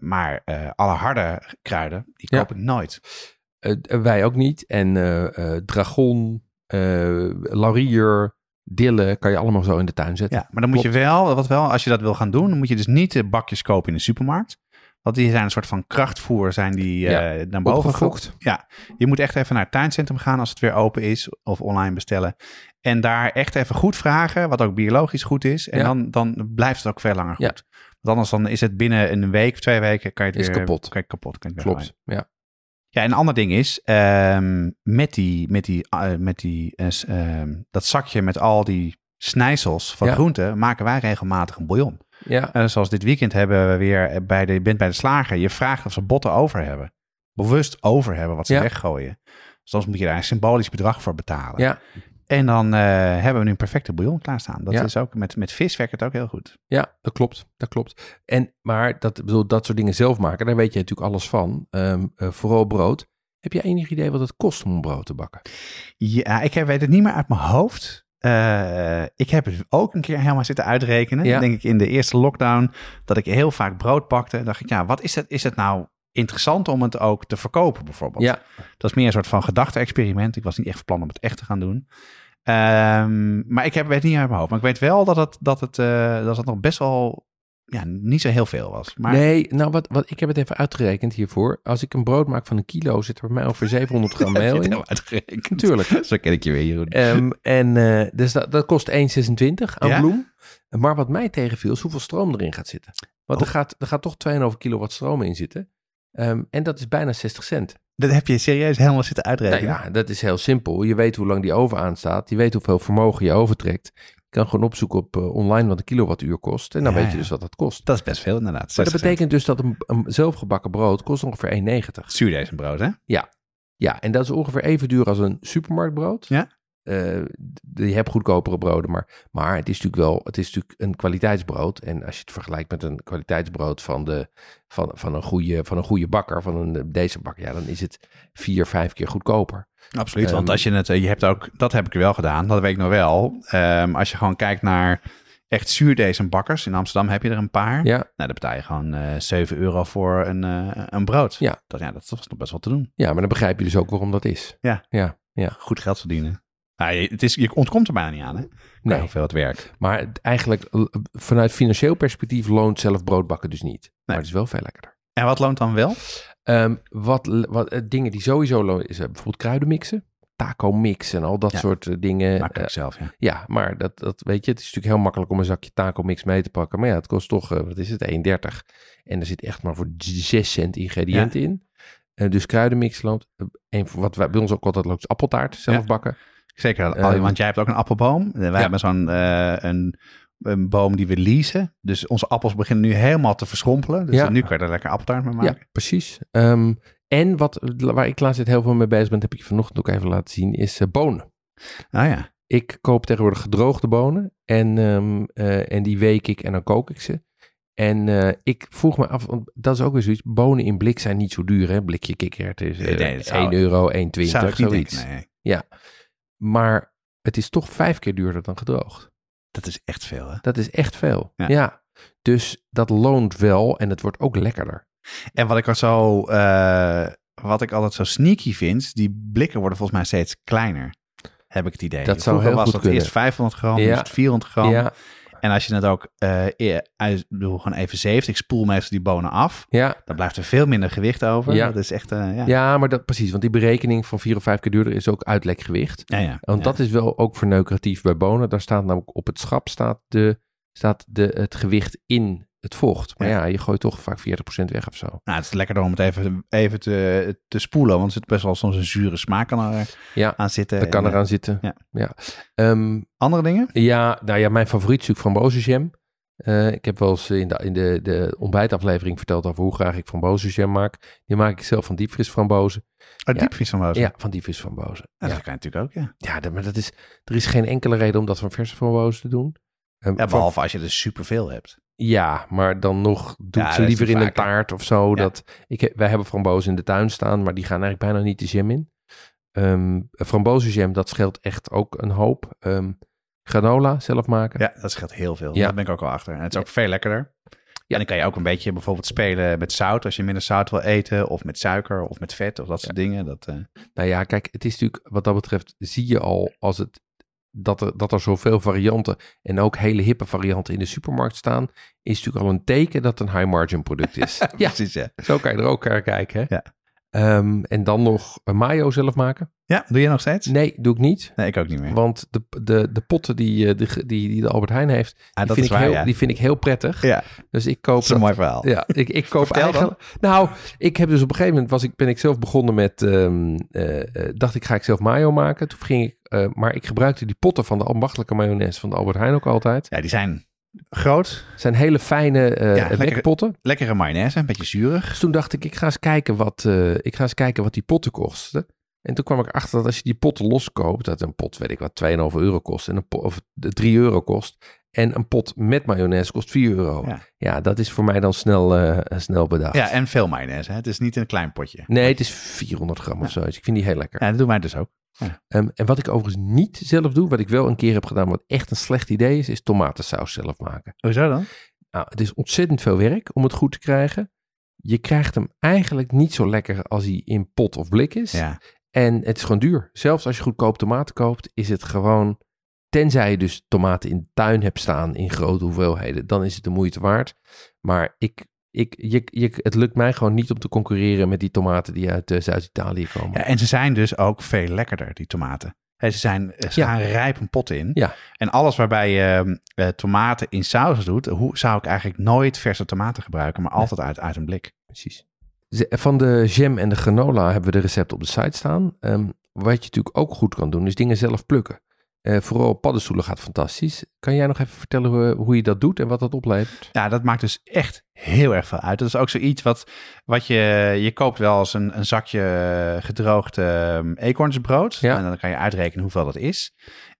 maar eh, alle harde kruiden, die Ja. koop ik nooit. Eh, wij ook niet. En eh, eh, dragon, eh, laurier, dille kan je allemaal zo in de tuin zetten. Ja, maar dan moet je wel, wat wel, als je dat wil gaan doen, dan moet je dus niet de bakjes kopen in de supermarkt. Want die zijn een soort van krachtvoer, zijn die Ja, eh, naar boven gefokt. Ja, je moet echt even naar het tuincentrum gaan als het weer open is of online bestellen. En daar echt even goed vragen, wat ook biologisch goed is. En Ja. dan, dan blijft het ook veel langer goed. Ja. Want anders dan is het binnen een week twee weken, kan je het Is weer kapot. Kan je kapot kan je Klopt, ja. Ja, en een ander ding is, ehm, met, die, met, die, eh, met die, eh, ehm, dat zakje met al die snijsels van Ja. groenten, maken wij regelmatig een bouillon. Ja, En zoals dit weekend hebben we weer bij de, je bent bij de slager, je vraagt of ze botten over hebben. Bewust over hebben wat ze Ja. weggooien. Soms moet je daar een symbolisch bedrag voor betalen. ja, En dan eh, hebben we nu een perfecte bouillon klaarstaan. Dat Ja. is ook, met, met vis werkt het ook heel goed. ja, dat klopt. Dat klopt. En, maar dat, bedoel, dat soort dingen zelf maken, daar weet je natuurlijk alles van. Ehm, eh, vooral brood. Heb je enig idee wat het kost om een brood te bakken? Ja, ik heb- weet het niet meer uit mijn hoofd. Eh, ik heb het ook een keer helemaal zitten uitrekenen. Ja. Denk ik in de eerste lockdown dat ik heel vaak brood pakte. dacht ik, ja, wat is het? Is het nou interessant om het ook te verkopen bijvoorbeeld? Ja, Dat is meer een soort van gedachte-experiment. Ik was niet echt van plan om het echt te gaan doen. Ehm, maar ik heb, weet het niet uit mijn hoofd. Maar ik weet wel dat het, dat het, eh, dat het nog best wel ja, niet zo heel veel was. Maar nee, nou wat, wat, ik heb het even uitgerekend hiervoor. Als ik een brood maak van een kilo, zit er bij mij ongeveer 700 [laughs] gram meel in. helemaal uitgerekend. Natuurlijk. [laughs] Zo ken ik je weer, Jeroen. Ehm, en eh, dus dat, dat kost 1,26 aan Ja? bloem. Maar wat mij tegenviel is hoeveel stroom erin gaat zitten. Want er, Oh. gaat, er gaat toch 2,5 kilowatt stroom in zitten. Ehm, en dat is bijna 60 cent. Dat heb je serieus helemaal zitten Nou uitrekenen. ja, dat is heel simpel. Je weet hoe lang die oven aanstaat. Je weet hoeveel vermogen je overtrekt. Je kan gewoon opzoeken op eh, online wat een kilowattuur kost. En dan Ja, weet je ja. dus wat dat kost. Dat is best veel inderdaad. Maar dat 60 betekent dus dat een, een zelfgebakken brood kost ongeveer 1,90. Zuurdesembrood, hè? Ja, en dat is ongeveer even duur als een supermarktbrood. Ja. Eh, je hebt goedkopere broden, maar, maar het is natuurlijk wel het is natuurlijk een kwaliteitsbrood. En als je het vergelijkt met een kwaliteitsbrood van, de, van, van, een, goede, van een goede bakker, van een, deze bakker, ja, dan is het vier, vijf keer goedkoper. Absoluut. want Ehm, als je het, eh, je hebt ook, dat heb ik wel gedaan, dat weet ik nog wel. Ehm, als je gewoon kijkt naar echt zuurdesem-bakkers, in Amsterdam heb je er een paar. Ja, Nou, dan betaal je gewoon eh 7 euro voor een, eh, een brood. Ja. Dat, ja, dat was nog best wel te doen. ja, maar dan begrijp je dus ook waarom dat is. Ja. Ja, ja. Goed geld verdienen. Nou, je, het is, je ontkomt er bijna niet aan, hè? Nee. Hoeveel het werkt. Maar eigenlijk vanuit financieel perspectief loont zelf broodbakken dus niet. Maar het is wel veel lekkerder. En wat loont dan wel? Ehm, wat, wat eh, dingen die sowieso lonen is eh, bijvoorbeeld kruiden mixen. taco mix en al dat Ja. soort eh, dingen. Maak ik ook zelf, ja. ja, maar dat, dat weet je, het is natuurlijk heel makkelijk om een zakje taco mix mee te pakken. Maar ja, het kost toch, wat is het, 1,30. En er zit echt maar voor 6 cent ingrediënten in. Eh, dus kruidenmix loopt. van- wat wij bij ons ook altijd loopt, is appeltaart zelf Ja. bakken. Zeker, dat- Ehm, want jij hebt ook een appelboom. Wij ja. hebben zo'n eh, een, een boom die we leasen. Dus onze appels beginnen nu helemaal te verschrompelen. Dus Ja. nu kan je er lekker appeltaart mee maken. Ja, precies. Ehm, en wat, waar ik laatst heel veel mee bezig ben, heb ik je vanochtend ook even laten zien, is eh, bonen. Ah ja. Ik koop tegenwoordig gedroogde bonen en, ehm, eh, en die week ik en dan kook ik ze. En eh, ik vroeg me af, want dat is ook weer zoiets, bonen in blik zijn niet zo duur hè. Blikje kikkererwten is eh, Nee, zou- 1 euro, 1,20, Zou ik niet zoiets. denken, nee. Maar het is toch vijf keer duurder dan gedroogd. Dat is echt veel, hè? Dat is echt veel. Ja. Ja. Dus dat loont wel en het wordt ook lekkerder. En wat ik, al zo, eh, wat ik altijd zo sneaky vind, die blikken worden volgens mij steeds kleiner. Heb ik het idee. Dat zou heel was goed het kunnen. eerst 500 gram, nu Ja. is het 400 gram. Ja, En als je het ook, uit- bedoel, gewoon even zeeft, ik spoel meestal die bonen af. ja. Dan blijft er veel minder gewicht over. Ja. Dat is echt, eh, ja. Ja, maar dat precies. Want die berekening van vier of vijf keer duurder is ook uitlekgewicht. Ja, ja. Want dat is wel ook verneukeratief bij bonen. Daar staat namelijk op het schap staat, de, staat de, het gewicht in het vocht. Maar ja, Ja. je gooit toch vaak 40% weg of zo. Nou, het is lekkerder om het even, even te, te spoelen, want er zit best wel soms een zure smaak kan er Ja, aan zitten. dat kan En, eh, eraan zitten. ja. Ja. Ehm, Andere dingen? ja, nou ja, mijn favoriet is natuurlijk frambozenjam. Eh ik heb wel eens in de, in de, de ontbijtaflevering verteld over hoe graag ik frambozenjam maak. Die maak ik zelf van diepvriesframbozen. Oh, Ja. diepvries van Boos. Ja, van diepvriesframbozen. dat Ja, kan je natuurlijk ook, ja. ja dat- maar dat is, er is geen enkele reden om dat van verse frambozen te doen. Ehm, ja. van- Behalve als je er superveel hebt. Ja, maar dan nog doe Ja, ik dat ze liever in een taart of zo. Ja. Dat, ik, wij hebben frambozen in de tuin staan, maar die gaan eigenlijk bijna niet de jam in. Ehm frambozenjam, dat scheelt echt ook een hoop. Ehm, granola zelf maken. Ja, dat scheelt heel veel. Ja. Daar ben ik ook al achter. En het is ook veel lekkerder. Ja. En dan kan je ook een beetje bijvoorbeeld spelen met zout. Als je minder zout wil eten. Of met suiker of met vet of dat soort dingen. Dat, eh, Nou ja, kijk, het is natuurlijk wat dat betreft, zie je al als het, dat, er, dat er zoveel varianten en ook hele hippe varianten in de supermarkt staan, is natuurlijk al een teken dat het een high margin product is. [laughs] ja, precies, ja. zo kan je er ook naar kijken. Hè? Ja. Ehm, en dan nog een mayo zelf maken? Ja, doe je nog steeds? Nee, doe ik niet. Nee, ik ook niet meer. Want de, de, de potten die, eh, de, die, die de Albert Heijn heeft, Ah, die, vind ik waar, heel, ja. die vind ik heel prettig. Ja, Dus ik koop dat is een dat- mooi verhaal. Ja, ik, ik koop dan. eigenlijk... Nou, ik heb dus op een gegeven moment was ik, ben ik zelf begonnen met... ehm, eh, eh, dacht ik, ga ik zelf mayo maken. Toen ging ik... maar ik gebruikte die potten van de ambachtelijke mayonaise van de Albert Heijn ook altijd. Ja, die zijn groot. Het zijn hele fijne eh Ja, lekker. wekpotten. Lekkere mayonaise, een beetje zuurig. Dus toen dacht ik, ik ga eens kijken wat, eh, ik ga eens kijken wat die potten kosten. En toen kwam ik achter dat als je die potten loskoopt, dat een pot, weet ik wat, 2,5 euro kost. En een pot, of de 3 euro kost. En een pot met mayonaise kost 4 euro. Ja, Ja. dat is voor mij dan snel, eh, snel bedacht. Ja, en veel mayonaise. Hè? Het is niet een klein potje. Nee, het is 400 gram of zoiets. Ik vind die heel lekker. Ja, dat doen wij dus ook. Ehm, en wat ik overigens niet zelf doe, wat ik wel een keer heb gedaan, wat echt een slecht idee is, is tomatensaus zelf maken. Hoezo dan? Nou, het is ontzettend veel werk om het goed te krijgen. Je krijgt hem eigenlijk niet zo lekker als hij in pot of blik is. Ja. En het is gewoon duur. Zelfs als je goedkoop tomaten koopt, is het gewoon... Tenzij je dus tomaten in de tuin hebt staan in grote hoeveelheden, dan is het de moeite waard. Maar ik, ik, je, je, het lukt mij gewoon niet om te concurreren met die tomaten die uit eh, Zuid-Italië komen. ja, en ze zijn dus ook veel lekkerder, die tomaten. Ze, zijn, ze Ja. gaan rijp een pot in. Ja. En alles waarbij je eh, tomaten in saus doet, hoe zou ik eigenlijk nooit verse tomaten gebruiken, maar altijd uit, uit een blik. Precies. Ze- Van de jam en de granola hebben we de recepten op de site staan. Ehm, wat je natuurlijk ook goed kan doen, is dingen zelf plukken. Eh, vooral paddenstoelen gaat fantastisch. Kan jij nog even vertellen hoe, hoe je dat doet en wat dat oplevert? Ja, dat maakt dus echt heel erg veel uit. Dat is ook zoiets wat, wat je... Je koopt wel eens een, een zakje eh, gedroogd eh, eekhoornsbrood. Ja. En dan kan je uitrekenen hoeveel dat is.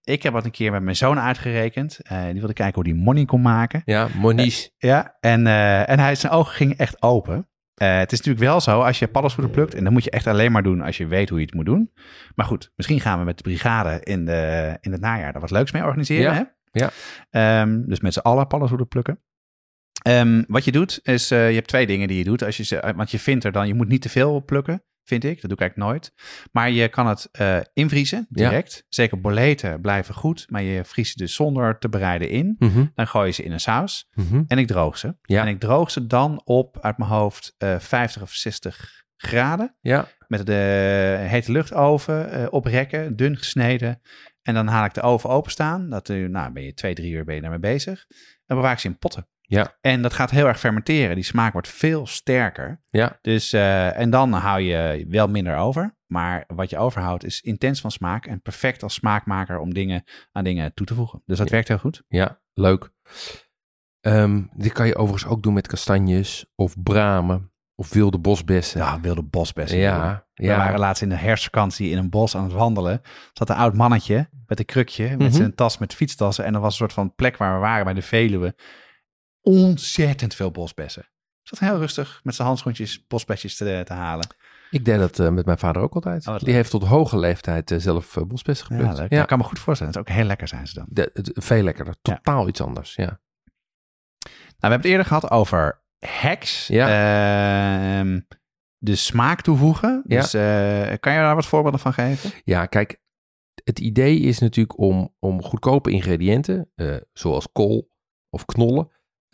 Ik heb dat een keer met mijn zoon uitgerekend. Eh, die wilde kijken hoe die money kon maken. Ja, Moniz. Ja, en, eh, en hij, zijn ogen gingen echt open. Eh, het is natuurlijk wel zo, als je paddenstoelen plukt... en dan moet je echt alleen maar doen als je weet hoe je het moet doen. Maar goed, misschien gaan we met de brigade in, de, in het najaar... daar wat leuks mee organiseren, Ja, hè? ja. Ehm, dus met z'n allen paddenstoelen plukken. Ehm, wat je doet, is eh, je hebt twee dingen die je doet. Als je ze, want je vindt er dan, je moet niet te veel plukken, vind ik. Dat doe ik eigenlijk nooit. Maar je kan het eh, invriezen, Ja. direct. Zeker boleten blijven goed, maar je vriest ze dus zonder te bereiden in. Mhm, Dan gooi je ze in een saus mhm. en ik droog ze. Ja. En ik droog ze dan op, uit mijn hoofd, eh 50 of 60 graden. Ja, met de hete luchtoven eh, oprekken, dun gesneden. En dan haal ik de oven openstaan. Dat, eh, nou, ben je twee, drie uur ben je daarmee bezig. Dan bewaar ik ze in potten. Ja. En dat gaat heel erg fermenteren. Die smaak wordt veel sterker. Ja. Dus, eh, en dan hou je wel minder over. Maar wat je overhoudt is intens van smaak. En perfect als smaakmaker om dingen aan dingen toe te voegen. Dus dat Ja. werkt heel goed. Ja, leuk. Ehm, dit kan je overigens ook doen met kastanjes of bramen of wilde bosbessen. Ja, wilde bosbessen. ja, We ja. waren laatst in de herfstvakantie in een bos aan het wandelen. zat een oud mannetje met een krukje, met Mhm. zijn tas met fietstassen. En er was een soort van plek waar we waren bij de Veluwe. Ontzettend veel bosbessen. Zat heel rustig met zijn handschoentjes bosbesjes te, te halen. Ik deed dat eh, met mijn vader ook altijd. Oh, Die heeft tot hoge leeftijd eh, zelf eh, bosbessen geplukt. Ja, Ik kan me goed voorstellen. Het is ook heel lekker zijn ze dan. de- het- veel lekkerder. Ja. Totaal iets anders, ja. Nou, we hebben het eerder gehad over hacks. Ja. Ehm, de smaak toevoegen. Ja. Dus kan je daar wat voorbeelden van geven? Ja, kijk, het idee is natuurlijk om, om goedkope ingrediënten, zoals kool of knollen,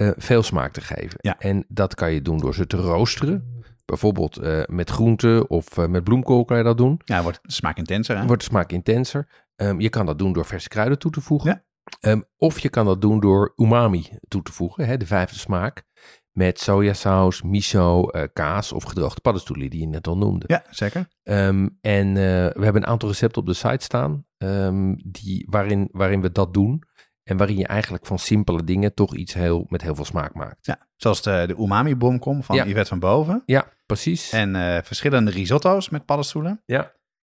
eh, veel smaak te geven. Ja. En dat kan je doen door ze te roosteren. Bijvoorbeeld eh, met groenten of eh, met bloemkool kan je dat doen. Ja, wordt de smaak intenser. Hè? Wordt de smaak intenser. Ehm, je kan dat doen door verse kruiden toe te voegen. Ja. Ehm, of je kan dat doen door umami toe te voegen, hè, de vijfde smaak. Met sojasaus, miso, kaas of gedroogde paddenstoelen die je net al noemde. Ja, zeker. Ehm, en we hebben een aantal recepten op de site staan die, waarin, waarin we dat doen. En waarin je eigenlijk van simpele dingen toch iets heel, met heel veel smaak maakt. Ja, zoals de, de umami bomkom van Ja. Yvette van Boven. Ja, precies. En eh, verschillende risotto's met paddenstoelen. ja.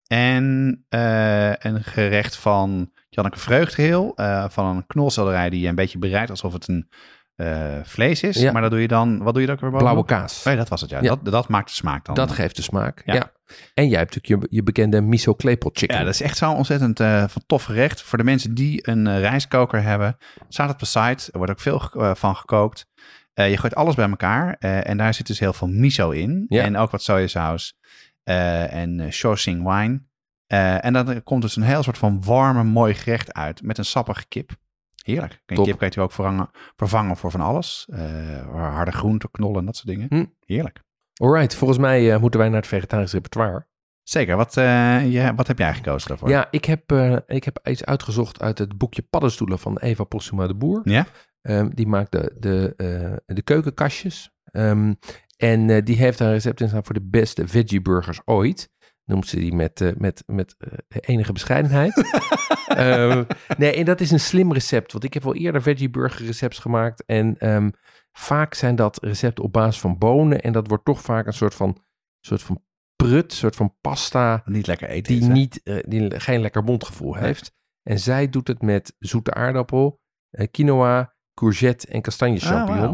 En eh, een gerecht van Janneke Vreugdeheel. eh van een knolselderij die je een beetje bereidt alsof het een eh, vlees is. Ja. Maar dat doe je dan, wat doe je dan ook weer? Blauwe kaas. Oh ja, dat was het ja. Ja. Dat, dat maakt de smaak dan. dat geeft de smaak. Ja. Ja. En jij hebt natuurlijk je, je bekende miso klepel chicken. Ja, dat is echt zo'n ontzettend van tof gerecht. Voor de mensen die een eh, rijstkoker hebben, staat op de site. Er wordt ook veel van gekookt. Je gooit alles bij elkaar en daar zit dus heel veel miso in. En ook wat sojasaus en uh, Shoshing wine. En dan komt dus een heel soort van warme, mooi gerecht uit met een sappige kip. Heerlijk. Top. kip kan je ook vervangen, vervangen voor van alles. Eh, harde groenten, knollen en dat soort dingen. Hm. Heerlijk. Alright, volgens mij eh, moeten wij naar het vegetarisch repertoire. Zeker. Wat, je, wat heb jij gekozen daarvoor? Ja, ik heb, ik heb iets uitgezocht uit het boekje Paddenstoelen van Eva Postuma de Boer. Ja? Ehm, die maakt de, de, de keukenkastjes. Ehm, en die heeft een recept in staan voor de beste veggie burgers ooit. Noemt ze die met, eh, met, met enige bescheidenheid. [laughs] Ehm, nee, en dat is een slim recept. Want ik heb wel eerder veggie burger recepts gemaakt. En ehm, vaak zijn dat recepten op basis van bonen. En dat wordt toch vaak een soort van, soort van prut, een soort van pasta Niet lekker eten. die, is, niet, eh, die geen lekker mondgevoel Nee. heeft. En zij doet het met zoete aardappel, eh, quinoa, courgette en kastanje Ah, wauw.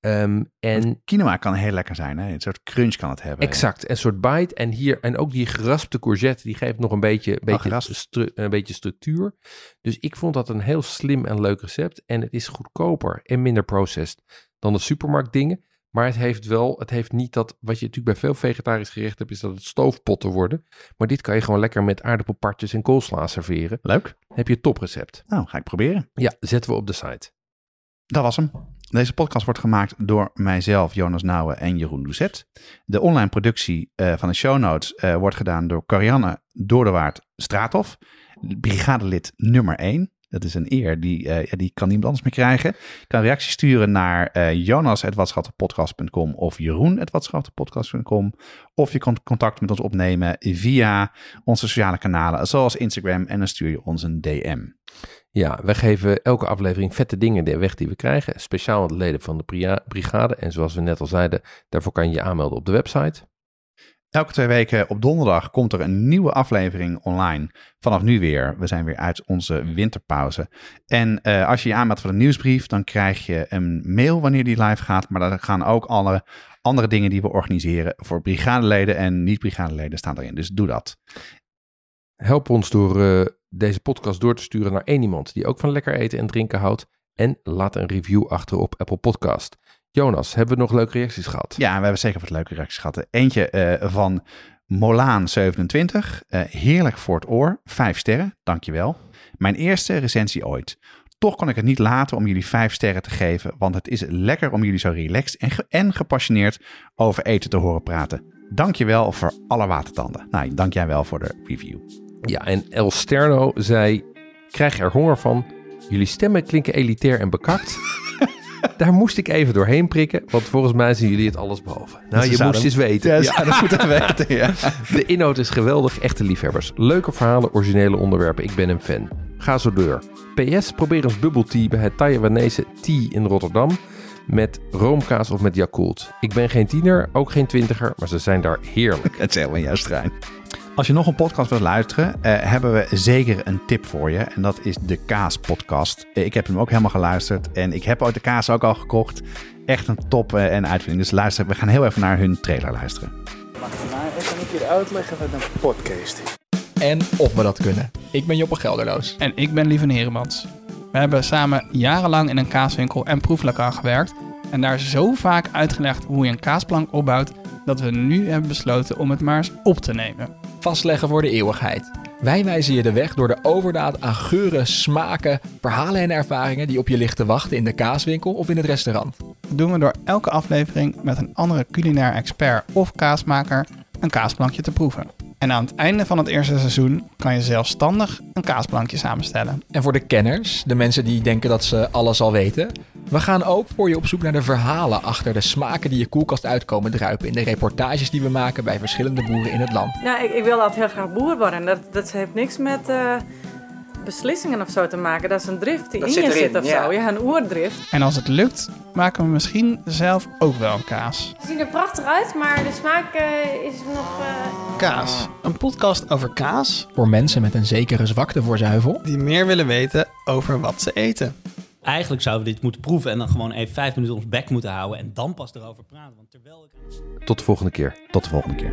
Ehm, en Quinoa kan heel lekker zijn. Hè? Een soort crunch kan het hebben. exact, een soort bite. En hier en ook die geraspte courgette, die geeft nog een beetje, beetje, geraspt. stru- een beetje structuur. Dus ik vond dat een heel slim en leuk recept. En het is goedkoper en minder processed dan de supermarktdingen. Maar het heeft wel, het heeft niet dat, wat je natuurlijk bij veel vegetarisch gerechten hebt, is dat het stoofpotten worden. Maar dit kan je gewoon lekker met aardappelpartjes en koolsla serveren. Leuk. heb je het toprecept. Nou, ga ik proberen. Ja, zetten we op de site. Dat was hem. Deze podcast wordt gemaakt door mijzelf, Jonas Nouwen en Jeroen Doucet. De online productie eh, van de show notes eh, wordt gedaan door Carianne Doordewaard Straathof. Brigadelid nummer 1. Dat is een eer, die, eh, die kan niemand anders meer krijgen. Je kan reacties sturen naar jonas.watschattenpodcast.com of jeroen.watschattenpodcast.com. Of je kan contact met ons opnemen via onze sociale kanalen, zoals Instagram. En dan stuur je ons een DM. Ja, wij geven elke aflevering vette dingen weg die we krijgen. Speciaal aan de leden van de brigade. En zoals we net al zeiden, daarvoor kan je je aanmelden op de website. Elke twee weken op donderdag komt er een nieuwe aflevering online. Vanaf nu weer. We zijn weer uit onze winterpauze. En eh, als je je aanmeldt voor de nieuwsbrief, dan krijg je een mail wanneer die live gaat. Maar daar gaan ook alle andere dingen die we organiseren voor brigadeleden en niet-brigadeleden staan erin. Dus doe dat. Help ons door eh, deze podcast door te sturen naar één iemand die ook van lekker eten en drinken houdt. En laat een review achter op Apple Podcast. Jonas, hebben we nog leuke reacties gehad? Ja, we hebben zeker wat leuke reacties gehad. Eentje eh, van Molaan27. Eh, heerlijk voor het oor. Vijf sterren, dankjewel. Mijn eerste recensie ooit. Toch kon ik het niet laten om jullie vijf sterren te geven, want het is lekker om jullie zo relaxed en, ge- en gepassioneerd over eten te horen praten. Dank je wel voor alle watertanden. Nou, dank jij wel voor de review. Ja, en El Sterno zei, krijg er honger van. Jullie stemmen klinken elitair en bekakt. [laughs] Daar moest ik even doorheen prikken, want volgens mij zien jullie het alles behalve. Nou, je moest eens weten. Ja, dat moeten we [laughs] weten. Ja. De inhoud is geweldig, echte liefhebbers. Leuke verhalen, originele onderwerpen. Ik ben een fan. Ga zo door. PS, probeer eens bubble tea bij het Taiwanese Tea in Rotterdam. Met roomkaas of met Yakult. Ik ben geen tiener, ook geen twintiger, maar ze zijn daar heerlijk. [laughs] Het is helemaal juist trein. Als je nog een podcast wilt luisteren, eh, hebben we zeker een tip voor je. En dat is de Kaas Podcast. Eh, ik heb hem ook helemaal geluisterd. En ik heb ooit de kaas ook al gekocht. Echt een top eh, en uitvinding. Dus luister, we gaan heel even naar hun trailer luisteren. Maar ik kan ik hier uitleggen wat een podcast is. en of we dat kunnen. Ik ben Joppe Gelderloos. En ik ben Lieve Heremans. We hebben samen jarenlang in een kaaswinkel en proeflokaal gewerkt. En daar zo vaak uitgelegd hoe je een kaasplank opbouwt, dat we nu hebben besloten om het maar eens op te nemen. Vastleggen voor de eeuwigheid. Wij wijzen je de weg door de overdaad aan geuren, smaken, verhalen en ervaringen die op je ligt te wachten in de kaaswinkel of in het restaurant. Dat doen we door elke aflevering met een andere culinair expert of kaasmaker een kaasplankje te proeven. En aan het einde van het eerste seizoen kan je zelfstandig een kaasplankje samenstellen. En voor de kenners, de mensen die denken dat ze alles al weten, we gaan ook voor je op zoek naar de verhalen achter de smaken die je koelkast uitkomen druipen in de reportages die we maken bij verschillende boeren in het land. Ja, ik, ik wil altijd heel graag boer worden. Dat, dat heeft niks met eh, beslissingen of zo te maken. Dat is een drift die in je zit of zo. Ja, een oerdrift. En als het lukt, maken we misschien zelf ook wel een kaas. Ze zien er prachtig uit, maar de smaak eh, is nog... eh, Kaas, een podcast over kaas Voor mensen met een zekere zwakte voor zuivel. die meer willen weten over wat ze eten. Eigenlijk zouden we dit moeten proeven en dan gewoon even vijf minuten ons bek moeten houden en dan pas erover praten. Want terwijl ik... Tot de volgende keer. Tot de volgende keer.